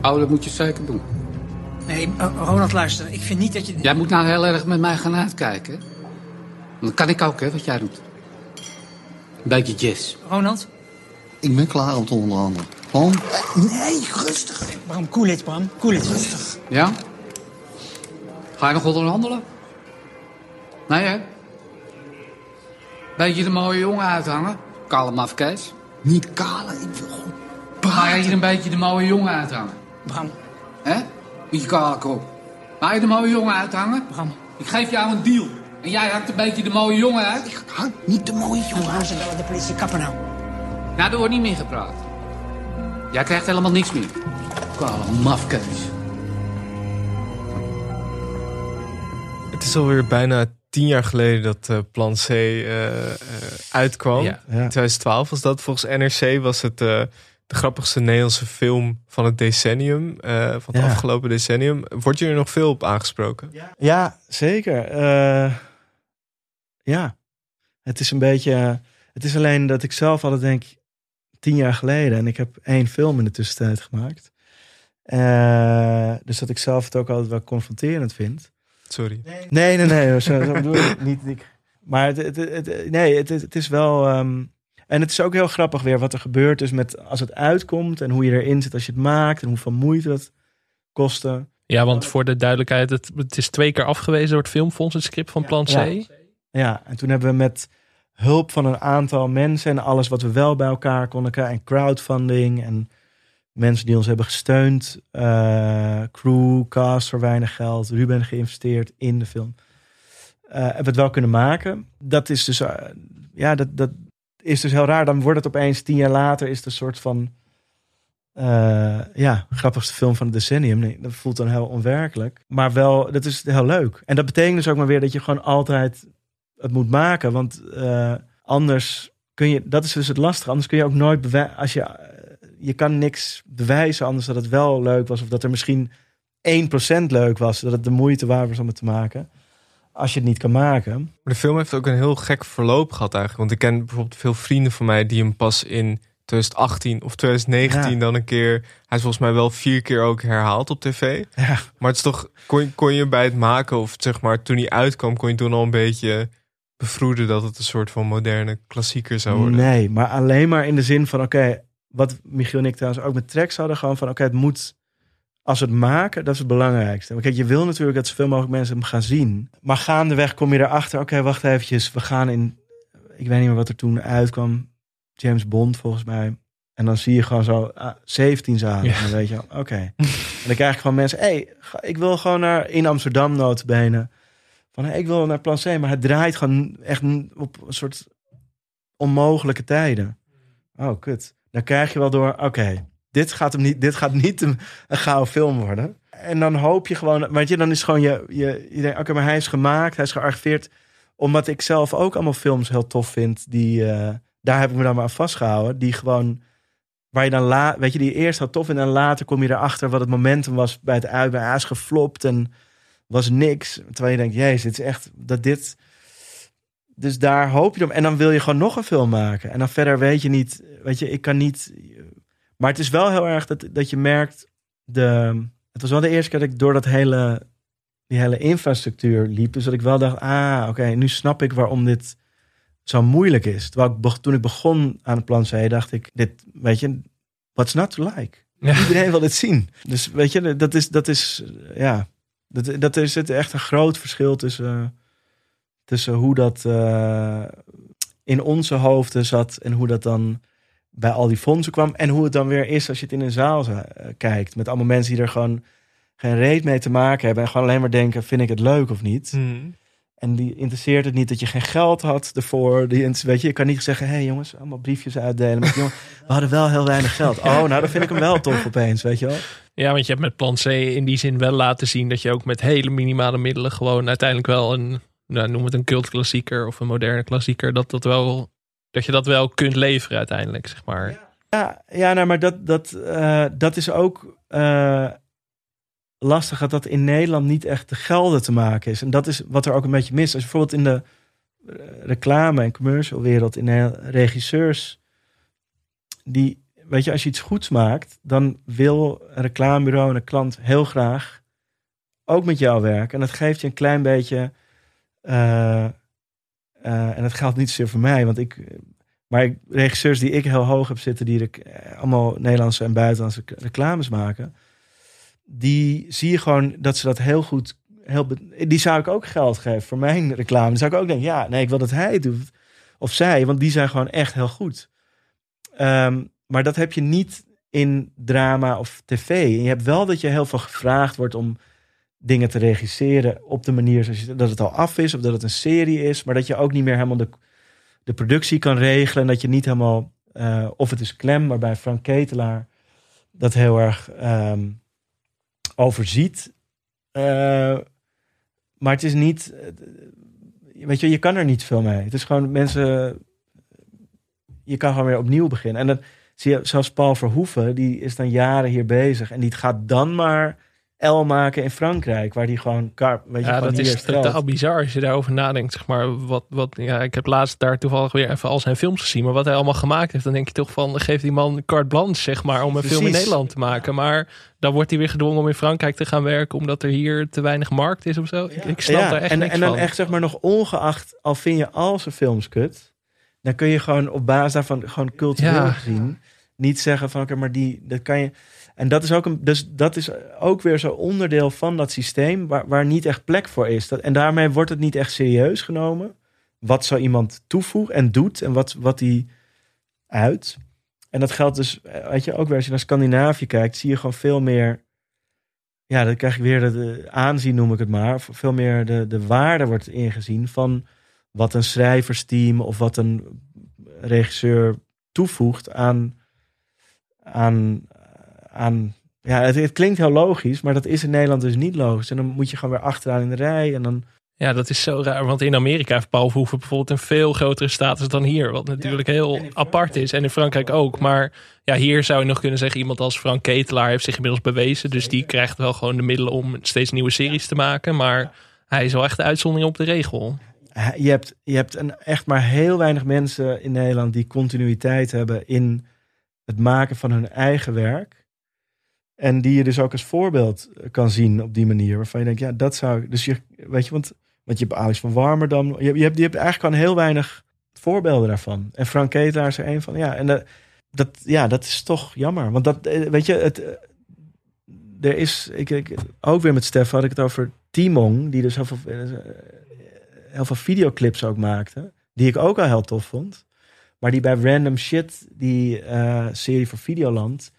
Dat moet je zeker doen. Nee, eh, Ronald, luister. Ik vind niet dat je... Jij moet nou heel erg met mij gaan uitkijken. Dat kan ik ook, hè, wat jij doet. Een beetje jazz. Ronald? Ik ben klaar om te onderhandelen. Gewoon... Nee, rustig. Bram, cool it, Bram. Cool it. Rustig. Ja? Ga je nog onderhandelen? Nee, hè? Beetje de mooie jongen uithangen? Kale mafkees. Niet kale, ik wil gewoon Ga je hier een beetje de mooie jongen uithangen? Bram. Hè? Met je kale kop. Ga je de mooie jongen uithangen? Bram. Ik geef jou een deal. En jij hangt een beetje de mooie jongen uit? Ik hang niet de mooie jongen uit. ze bellen de politie. Kappen nou. Nou, er wordt niet meer gepraat. Jij krijgt helemaal niks meer. Kale mafkees. Het is alweer bijna tien jaar geleden dat eh, Plan C eh, eh, uitkwam. Ja. In 2012 was dat. Volgens NRC was het eh, de grappigste Nederlandse film van het decennium. eh, van het Ja. afgelopen decennium. Wordt je er nog veel op aangesproken? Ja, zeker. Eh, ja, het is een beetje. Het is alleen dat ik zelf altijd denk, tien jaar geleden, en ik heb één film in de tussentijd gemaakt. Eh, dus dat ik zelf het ook altijd wel confronterend vind. Sorry. Nee, nee, nee, zo, zo bedoel ik niet. Ik, maar het, het, het- nee, het, het is wel. ehm, en het is ook heel grappig weer wat er gebeurt. Dus met als het uitkomt en hoe je erin zit als je het maakt en hoeveel moeite dat kostte. Ja, want voor de duidelijkheid, het, het is twee keer afgewezen door het Filmfonds, het script van Plan C. Ja. Ja, en toen hebben we met hulp van een aantal mensen en alles wat we wel bij elkaar konden krijgen, en crowdfunding en mensen die ons hebben gesteund, eh, crew, cast voor weinig geld, Ruben geïnvesteerd in de film, eh, hebben we het wel kunnen maken. Dat is dus, eh, ja, dat, dat is dus heel raar. Dan wordt het opeens tien jaar later, is het een soort van, ja, grappigste film van het decennium. Nee, dat voelt dan heel onwerkelijk. Maar wel, dat is heel leuk. En dat betekent dus ook maar weer dat je gewoon altijd het moet maken. Want anders kun je, dat is dus het lastige. Anders kun je ook nooit. Als je, je kan niks bewijzen anders dat het wel leuk was. Of dat er misschien 1% leuk was. Dat het de moeite waard was om het te maken. Als je het niet kan maken. Maar de film heeft ook een heel gek verloop gehad eigenlijk. Want ik ken bijvoorbeeld veel vrienden van mij die hem pas in 2018 of 2019 Ja. dan een keer. Hij is volgens mij wel vier keer ook herhaald op tv. Ja. Maar het is toch, kon, je- kon je bij het maken of zeg maar toen hij uitkwam, kon je toen al een beetje bevroeden dat het een soort van moderne klassieker zou worden? Nee, maar alleen maar in de zin van, oké, wat Michiel en ik trouwens ook met tracks hadden, gewoon van, oké, het moet, als we het maken, dat is het belangrijkste. Want Kijk, je wil natuurlijk dat zoveel mogelijk mensen hem gaan zien. Maar gaandeweg kom je erachter, oké, wacht eventjes, we gaan in, ik weet niet meer wat er toen uitkwam, James Bond volgens mij. En dan zie je gewoon zo ah, 17 zalen. Ja. En dan weet je, oké. En dan krijg je gewoon mensen, hé, hey, ik wil gewoon naar, in Amsterdam notabene. Van, hey, ik wil naar Plan C, maar het draait gewoon echt op een soort onmogelijke tijden. Oh, kut. Dan krijg je wel door, oké, dit gaat hem niet, dit gaat niet een, een gouden film worden. En dan hoop je gewoon, weet je, dan is gewoon je, je, je denkt, oké, maar hij is gemaakt, hij is gearchiveerd. Omdat ik zelf ook allemaal films heel tof vind, die, eh, daar heb ik me dan maar aan vastgehouden, die gewoon, waar je dan la, weet je, die eerst heel tof en later kom je erachter wat het momentum was bij het uitbrengen. Hij is geflopt en was niks. Terwijl je denkt, jezus, dit is echt, dat dit... Dus daar hoop je op. En dan wil je gewoon nog een film maken. En dan verder weet je niet, weet je, ik kan niet... Maar het is wel heel erg dat, dat je merkt, de, het was wel de eerste keer dat ik door dat hele, die hele infrastructuur liep. Dus dat ik wel dacht, ah, oké, nu snap ik waarom dit zo moeilijk is. Terwijl ik, toen ik begon aan het plan C, dacht ik, dit, weet je, what's not to like? Iedereen wil dit zien. Dus weet je, dat is, dat is ja, dat, dat is het echt een groot verschil tussen, tussen hoe dat eh, in onze hoofden zat en hoe dat dan bij al die fondsen kwam. En hoe het dan weer is als je het in een zaal eh, kijkt. Met allemaal mensen die er gewoon geen reet mee te maken hebben. En gewoon alleen maar denken, vind ik het leuk of niet? Hmm. En die interesseert het niet dat je geen geld had ervoor. Die, weet je, je kan niet zeggen, hé hey jongens, allemaal briefjes uitdelen. Met, jongen, we hadden wel heel weinig geld. Oh, nou dan vind ik hem wel tof opeens, weet je wel. Ja, want je hebt met plan C in die zin wel laten zien dat je ook met hele minimale middelen gewoon uiteindelijk wel een, nou, noem het een cultklassieker of een moderne klassieker, dat, dat, wel, dat je dat wel kunt leveren uiteindelijk, zeg maar. Ja, ja nou, maar dat, dat, eh, dat is ook eh, lastig dat dat in Nederland niet echt te gelden te maken is. En dat is wat er ook een beetje mis. Als je bijvoorbeeld in de eh, reclame- en commercialwereld, in de regisseurs, die, weet je, als je iets goeds maakt, dan wil een reclamebureau en een klant heel graag ook met jou werken. En dat geeft je een klein beetje, en dat geldt niet zozeer voor mij, want ik, maar ik, regisseurs die ik heel hoog heb zitten, die eh, allemaal Nederlandse en buitenlandse reclames maken, die zie je gewoon dat ze dat heel goed. Heel die zou ik ook geld geven voor mijn reclame. Dan zou ik ook denken, ja, nee, ik wil dat hij doet. Of zij, want die zijn gewoon echt heel goed. Ehm, maar dat heb je niet in drama of tv. Je hebt wel dat je heel veel gevraagd wordt om dingen te regisseren op de manier zoals je, dat het al af is of dat het een serie is, maar dat je ook niet meer helemaal de, de productie kan regelen en dat je niet helemaal eh, of het is klem, waarbij Frank Ketelaar dat heel erg ehm, overziet. Eh, maar het is niet, eh, weet je, je kan er niet veel mee. Het is gewoon mensen, je kan gewoon weer opnieuw beginnen. En dan zie je zelfs Paul Verhoeven, die is dan jaren hier bezig en die gaat dan maar L maken in Frankrijk, waar die gewoon, kar, weet je, Ja, dat is totaal bizar als je daarover nadenkt. Zeg maar, wat, wat, ja, ik heb laatst daar toevallig weer even al zijn films gezien. Maar wat hij allemaal gemaakt heeft, dan denk je toch van... geef die man carte blanche, zeg maar, om een film in. Nederland te maken. Maar dan wordt hij weer gedwongen om in Frankrijk te gaan werken... omdat er hier te weinig markt is of zo. Ik, ik snap daar echt en, niks en dan van. echt zeg maar nog ongeacht, al vind je al zijn films kut, dan kun je gewoon op basis daarvan gewoon cultureel gezien niet zeggen van oké, maar die dat kan je. En dat is ook een, dus dat is ook weer zo'n onderdeel van dat systeem waar, waar niet echt plek voor is. Dat, en daarmee wordt het niet echt serieus genomen. Wat zo iemand toevoegt en doet en wat, wat die uit. En dat geldt dus, weet je, ook weer als je naar Scandinavië kijkt, zie je gewoon veel meer. Ja, dan krijg ik weer de, de aanzien, noem ik het maar. Veel meer de, de waarde wordt ingezien van wat een schrijversteam of wat een regisseur toevoegt aan. aan, aan ja, het, het klinkt heel logisch, maar dat is in Nederland dus niet logisch. En dan moet je gewoon weer achteraan in de rij. En dan, Ja, dat is zo raar. Want in Amerika heeft Paul Verhoeven bijvoorbeeld een veel grotere status dan hier. Wat natuurlijk heel apart is. En in Frankrijk ook. Maar ja, hier zou je nog kunnen zeggen... iemand als Frank Ketelaar heeft zich inmiddels bewezen. Dus die krijgt wel gewoon de middelen om steeds nieuwe series te maken. Maar hij is wel echt de uitzondering op de regel. je hebt, je hebt een, echt maar heel weinig mensen in Nederland die continuïteit hebben in het maken van hun eigen werk. En die je dus ook als voorbeeld kan zien op die manier. Waarvan je denkt, ja, dat zou. Dus je, weet je, want, want je hebt Alex van Warmerdam. Je, je, hebt, je hebt eigenlijk gewoon heel weinig voorbeelden daarvan. En Frank Ketelaar is er een van. Ja, en dat, dat, ja, dat is toch jammer. Want dat, eh, weet je, het, eh, er is, ik, ik, ook weer met Stef had ik het over Timon, die dus heel veel, eh, heel veel videoclips ook maakte. Die ik ook al heel tof vond. Maar die bij Random Shit, die eh, serie voor Videoland,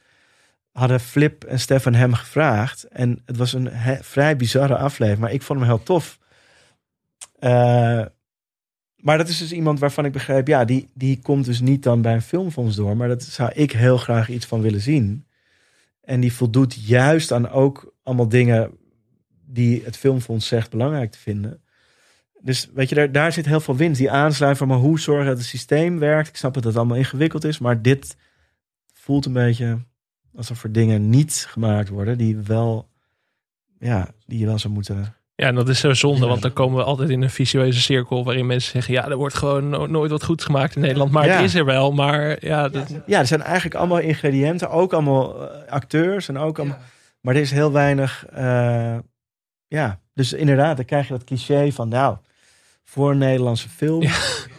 hadden Flip en Stefan hem gevraagd. En het was een vrij bizarre aflevering, maar ik vond hem heel tof. Eh, maar dat is dus iemand waarvan ik begreep, ja, die, die komt dus niet dan bij een filmfonds door. Maar dat zou ik heel graag iets van willen zien. En die voldoet juist aan ook allemaal dingen die het filmfonds zegt belangrijk te vinden. Dus weet je, daar, daar zit heel veel winst. Die aansluit van, maar hoe zorgen dat het systeem werkt. Ik snap dat het allemaal ingewikkeld is, maar dit voelt een beetje alsof er dingen niet gemaakt worden die wel, ja, die je wel zou moeten. Ja, en dat is zo zonde, want dan komen we altijd in een visueuze cirkel waarin mensen zeggen: ja, er wordt gewoon no- nooit wat goeds gemaakt in Nederland. Maar Ja. het is er wel. Maar ja, dat, Ja, er zijn eigenlijk allemaal ingrediënten, ook allemaal eh, acteurs en ook allemaal. Maar er is heel weinig. eh, ja, dus inderdaad, dan krijg je dat cliché van, nou, voor een Nederlandse film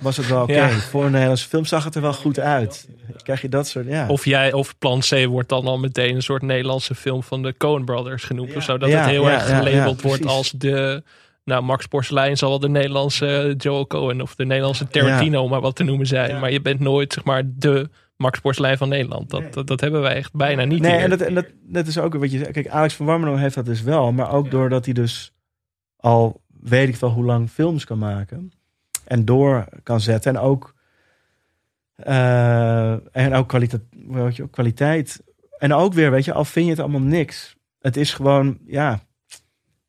was het wel oké. Ja. Voor een Nederlandse film zag het er wel goed uit. Krijg je dat soort, ja. Of jij, of Plan C wordt dan al meteen een soort Nederlandse film van de Coen Brothers genoemd. Of zo. Dat Ja, het heel ja, erg gelabeld ja, wordt als de. Nou, Max Porcelein zal wel de Nederlandse Joel Cohen of de Nederlandse Tarantino maar wat te noemen zijn. Maar je bent nooit zeg maar de Max Porcelein van Nederland. Dat, dat, dat hebben wij echt bijna niet Nee, hier. en dat, en dat, dat is ook wat je zegt. Kijk, Alex van Warmelo heeft dat dus wel. Maar ook doordat hij dus al weet ik wel hoe lang films kan maken. En door kan zetten. En ook, eh, en ook kwaliteit, kwaliteit. En ook weer, weet je, al vind je het allemaal niks. Het is gewoon, ja.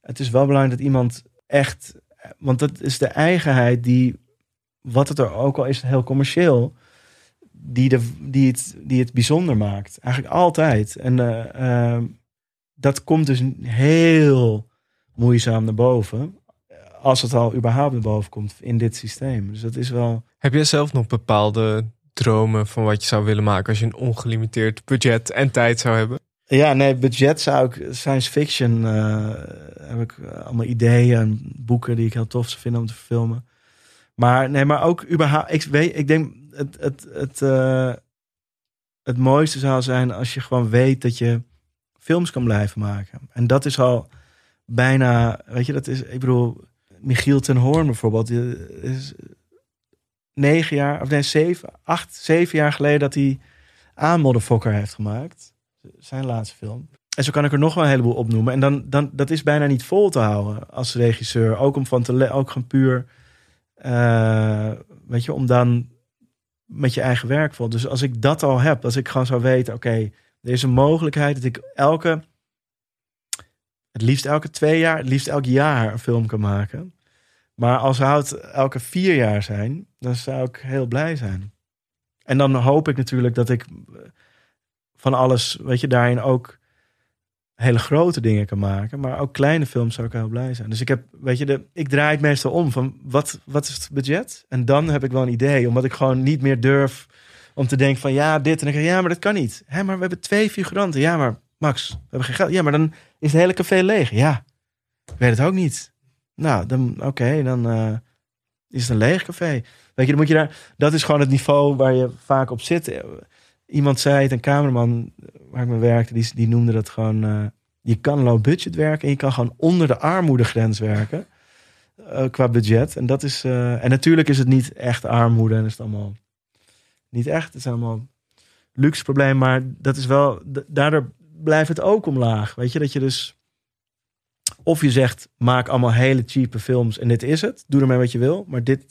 Het is wel belangrijk dat iemand echt... Want dat is de eigenheid die... Wat het er ook al is, heel commercieel die, de, die, het, die het bijzonder maakt. Eigenlijk altijd. En eh, eh, dat komt dus heel moeizaam naar boven. Als het al überhaupt naar boven komt in dit systeem. Dus dat is wel. Heb jij zelf nog bepaalde dromen van wat je zou willen maken als je een ongelimiteerd budget en tijd zou hebben? Ja, nee, budget zou ik. Science fiction eh, heb ik eh, allemaal ideeën en boeken die ik heel tof zou vinden om te filmen. Maar nee, maar ook überhaupt. Ik, weet, ik denk het, het, het, eh, het mooiste zou zijn als je gewoon weet dat je films kan blijven maken. En dat is al bijna, weet je, dat is, ik bedoel, Michiel ten Hoorn bijvoorbeeld, is negen jaar, of nee, zeven, acht, zeven jaar geleden dat hij aan Motherfucker heeft gemaakt. Zijn laatste film. En zo kan ik er nog wel een heleboel opnoemen. En dan, dan dat is bijna niet vol te houden als regisseur. Ook om van te ook gewoon puur, eh, weet je, om dan met je eigen werk vol. Dus als ik dat al heb, als ik gewoon zou weten, oké, er is een mogelijkheid dat ik elke, het liefst elke twee jaar, het liefst elk jaar een film kan maken. Maar als zou het elke vier jaar zijn, dan zou ik heel blij zijn. En dan hoop ik natuurlijk dat ik eh, van alles, weet je, daarin ook hele grote dingen kan maken. Maar ook kleine films zou ik heel blij zijn. Dus ik heb, weet je, de, ik draai het meestal om van wat, wat is het budget? En dan heb ik wel een idee, omdat ik gewoon niet meer durf om te denken van ja, dit. En dan denk ik, ja, maar dat kan niet. Hé, maar we hebben twee figuranten. Ja, maar Max, we hebben geen geld. Ja, maar dan is het hele café leeg. Ja, ik weet het ook niet. Nou, dan oké, dan eh, is het een leeg café. Weet je, moet je daar. Dat is gewoon het niveau waar je vaak op zit. Iemand zei het, een cameraman waar ik mee werkte, die, die noemde dat gewoon. eh, je kan low budget werken en je kan gewoon onder de armoedegrens werken. eh, qua budget. En dat is. en natuurlijk is het niet echt armoede en is het allemaal niet echt. Het zijn allemaal luxe problemen, maar dat is wel. Daardoor blijft het ook omlaag. Weet je, dat je dus. Of je zegt, maak allemaal hele cheape films en dit is het. Doe ermee wat je wil. Maar dit.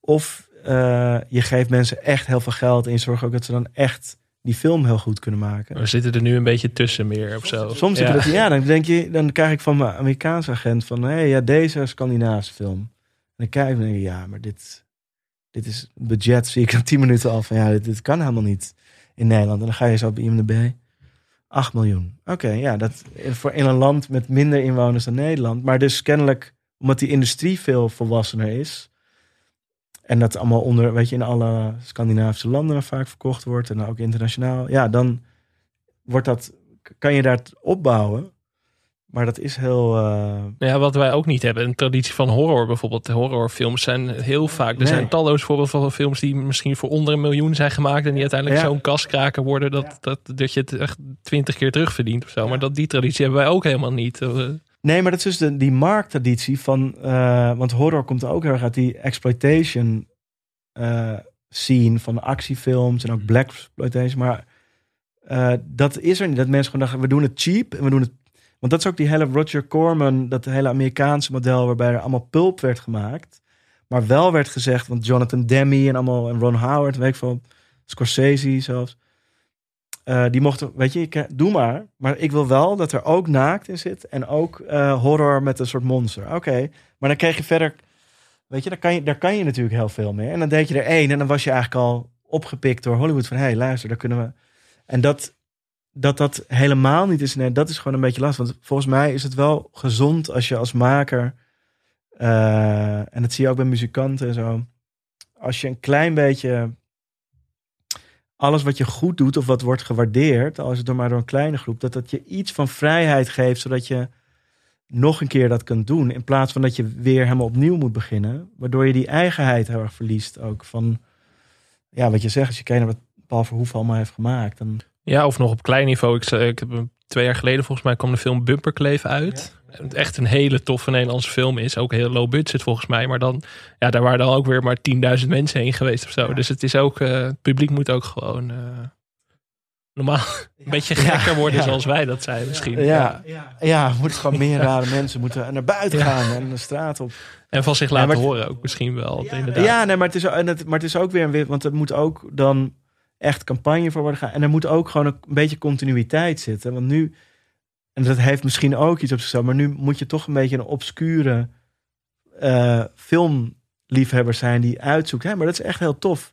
Of eh, je geeft mensen echt heel veel geld en je zorgt ook dat ze dan echt die film heel goed kunnen maken. We zitten er nu een beetje tussen meer of zo. Soms zit er dat, ja, dan denk je, dan krijg ik van mijn Amerikaanse agent van, hé, ja, deze Scandinavische film. En dan kijk ik en denk ik, ja, maar dit, dit is budget, zie ik na 10 minuten al van, ja, dit, dit kan helemaal niet in Nederland. En dan ga je zo op IMDb, 8 miljoen. Oké, ja, dat voor in een land met minder inwoners dan Nederland. Maar dus kennelijk, omdat die industrie veel volwassener is En dat allemaal onder, weet je, in alle Scandinavische landen vaak verkocht wordt. En ook internationaal. Ja, dan wordt dat, kan je daar opbouwen. Maar dat is heel. eh, Ja, wat wij ook niet hebben. Een traditie van horror bijvoorbeeld. De horrorfilms zijn heel vaak. Er Nee. zijn talloze voorbeelden van films die misschien voor onder een miljoen zijn gemaakt. En die uiteindelijk Ja. zo'n kaskraker worden. Dat, dat, dat je het echt twintig keer terugverdient of zo. Maar dat, die traditie hebben wij ook helemaal niet. Eh, Nee, maar dat is dus de, die markttraditie van. eh, want horror komt ook heel erg uit die exploitation eh, scene van actiefilms en ook black exploitation. Maar dat is er niet. Dat mensen gewoon dachten: we doen het cheap en we doen het. Want dat is ook die hele Roger Corman, dat hele Amerikaanse model waarbij er allemaal pulp werd gemaakt. Maar wel werd gezegd, want Jonathan Demme en allemaal en Ron Howard, weet ik veel, Scorsese zelfs. Eh, die mochten, weet je, ik, doe maar. Maar ik wil wel dat er ook naakt in zit. En ook eh, horror met een soort monster. Oké, maar dan kreeg je verder... Weet je, daar kan je, daar kan je natuurlijk heel veel mee. En dan deed je er één. En dan was je eigenlijk al opgepikt door Hollywood. Van, hé, hey, luister, daar kunnen we... En dat dat, dat helemaal niet is... Nee, dat is gewoon een beetje lastig. Want volgens mij is het wel gezond als je als maker... eh, en dat zie je ook bij muzikanten en zo. Als je een klein beetje alles wat je goed doet of wat wordt gewaardeerd, al is het door maar door een kleine groep, dat dat je iets van vrijheid geeft, zodat je nog een keer dat kunt doen, in plaats van dat je weer helemaal opnieuw moet beginnen, waardoor je die eigenheid heel erg verliest ook van, ja, wat je zegt, als je kijkt naar wat Paul Verhoeven allemaal heeft gemaakt, dan Ja, of nog op klein niveau. Ik, zei- ik heb twee jaar geleden volgens mij kwam de film Bumperkleef uit. Het Echt een hele toffe Nederlandse film is. Ook heel low budget volgens mij. Maar dan, ja, daar waren dan ook weer maar 10.000 mensen heen geweest of zo. Dus het is ook, eh, het publiek moet ook gewoon eh, normaal een beetje gekker worden ja. zoals wij dat zijn misschien. ja, ja, moet gewoon meer rare mensen moeten naar buiten Ja. gaan en de straat op. En van zich Ja, laten maar het- horen ook misschien wel. inderdaad. Ja, nee, maar het, is, en het, maar het is ook weer een wit, want er moet ook dan echt campagne voor worden gaan. En er moet ook gewoon een, beetje continuïteit zitten. Want nu, en dat heeft misschien ook iets op zichzelf, maar nu moet je toch een beetje een obscure eh, filmliefhebber zijn die uitzoekt. Hé, maar dat is echt heel tof.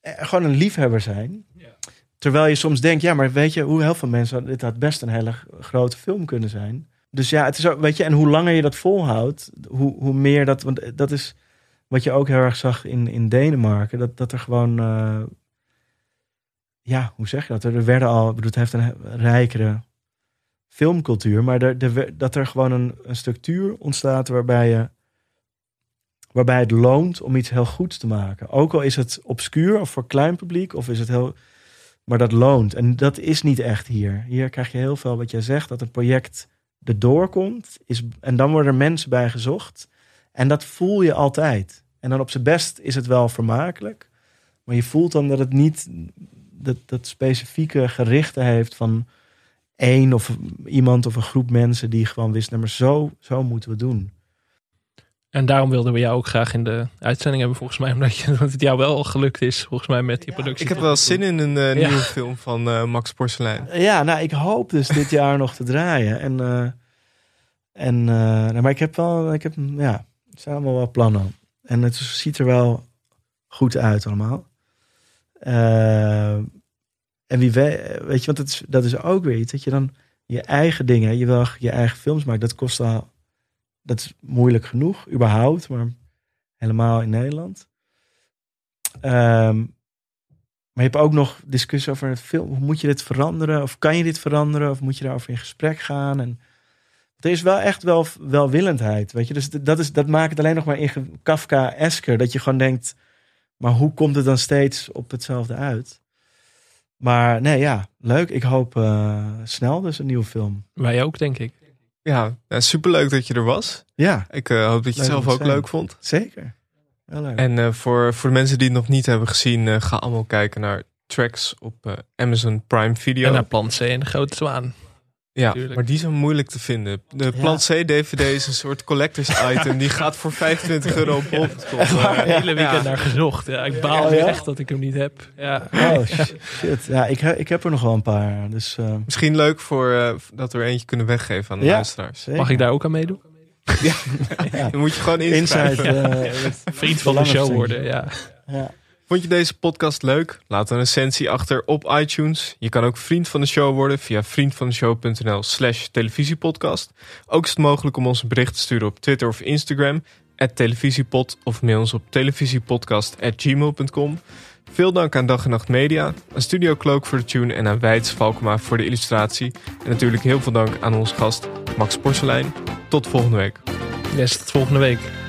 Eh, gewoon een liefhebber zijn. Terwijl je soms denkt, ja, maar weet je, hoe heel veel mensen, dit had best een hele grote film kunnen zijn. Dus ja, het is ook, weet je, en hoe langer je dat volhoudt, hoe, hoe meer dat, want dat is wat je ook heel erg zag in, in Denemarken, dat, dat er gewoon, eh, ja, hoe zeg je dat? Er werden al, ik bedoel, het heeft een rijkere filmcultuur, maar dat er gewoon een, een structuur ontstaat waarbij je, waarbij het loont om iets heel goeds te maken. Ook al is het obscuur of voor klein publiek, of is het heel, maar dat loont. En dat is niet echt hier. Hier krijg je heel veel wat jij zegt, dat een project erdoor komt, is, en dan worden er mensen bij gezocht. En dat voel je altijd. En dan op zijn best is het wel vermakelijk. Maar je voelt dan dat het niet dat, dat specifieke gerichten heeft van één of iemand of een groep mensen die gewoon wist, nou, maar zo, zo moeten we doen. En daarom wilden we jou ook graag in de uitzending hebben, volgens mij. Omdat je, dat het jou wel gelukt is, volgens mij, met die productie. Ik heb wel zin in een eh, Ja. nieuwe film van eh, Max Porcelein. Ja, nou, ik hoop dus dit jaar nog te draaien. En, eh, en uh, nou, maar ik heb wel, ik heb, ja, er zijn allemaal wel plannen. En het ziet er wel goed uit allemaal. Uh, en wie weet, weet je, want dat is, dat is ook weer iets dat je dan je eigen dingen, je wil je eigen films maakt. Dat kost al, dat is moeilijk genoeg, überhaupt, maar helemaal in Nederland. Um, maar je hebt ook nog discussie over het film. Moet je dit veranderen? Of kan je dit veranderen? Of moet je daarover in gesprek gaan? En er is wel echt wel welwillendheid, weet je. Dus dat, is, dat maakt het alleen nog maar in Kafka-esker. Dat je gewoon denkt, maar hoe komt het dan steeds op hetzelfde uit? Maar nee, ja, leuk. Ik hoop uh, snel dus een nieuwe film. Wij ook, denk ik. Ja, ja superleuk dat je er was. Ja. Ik uh, hoop dat je het zelf ook zijn. leuk vond. Zeker. Leuk. En uh, voor, voor de mensen die het nog niet hebben gezien, uh, ga allemaal kijken naar tracks op uh, Amazon Prime Video. En naar Plan C en de Grote Zwaan. Ja, Tuurlijk. maar die zijn moeilijk te vinden. De ja. Plan C DVD is een soort collectors item. Die gaat voor 25 euro op bol. Ik heb er hele weekend ja. naar gezocht. Ja, ik baal oh, ja? echt dat ik hem niet heb. Ja. Oh shit. Ja, ik, ik heb er nog wel een paar. Dus, uh... Misschien leuk voor uh, dat we er eentje kunnen weggeven aan de luisteraars. Mag ik daar ook aan meedoen? Ja, dan moet je gewoon inschrijven. Inside, uh, Vriend van de show worden, ja. Vond je deze podcast leuk? Laat een recensie achter op iTunes. Je kan ook vriend van de show worden via vriendvandeshow.nl slash televisiepodcast. Ook is het mogelijk om ons een bericht te sturen op Twitter of Instagram, televisiepod of mail ons op televisiepodcast.gmail.com. Veel dank aan Dag en Nacht Media, aan Studio Cloak voor de tune en aan Wijts Valkema voor de illustratie. En natuurlijk heel veel dank aan onze gast Max Porcelein. Tot volgende week. Yes, tot volgende week.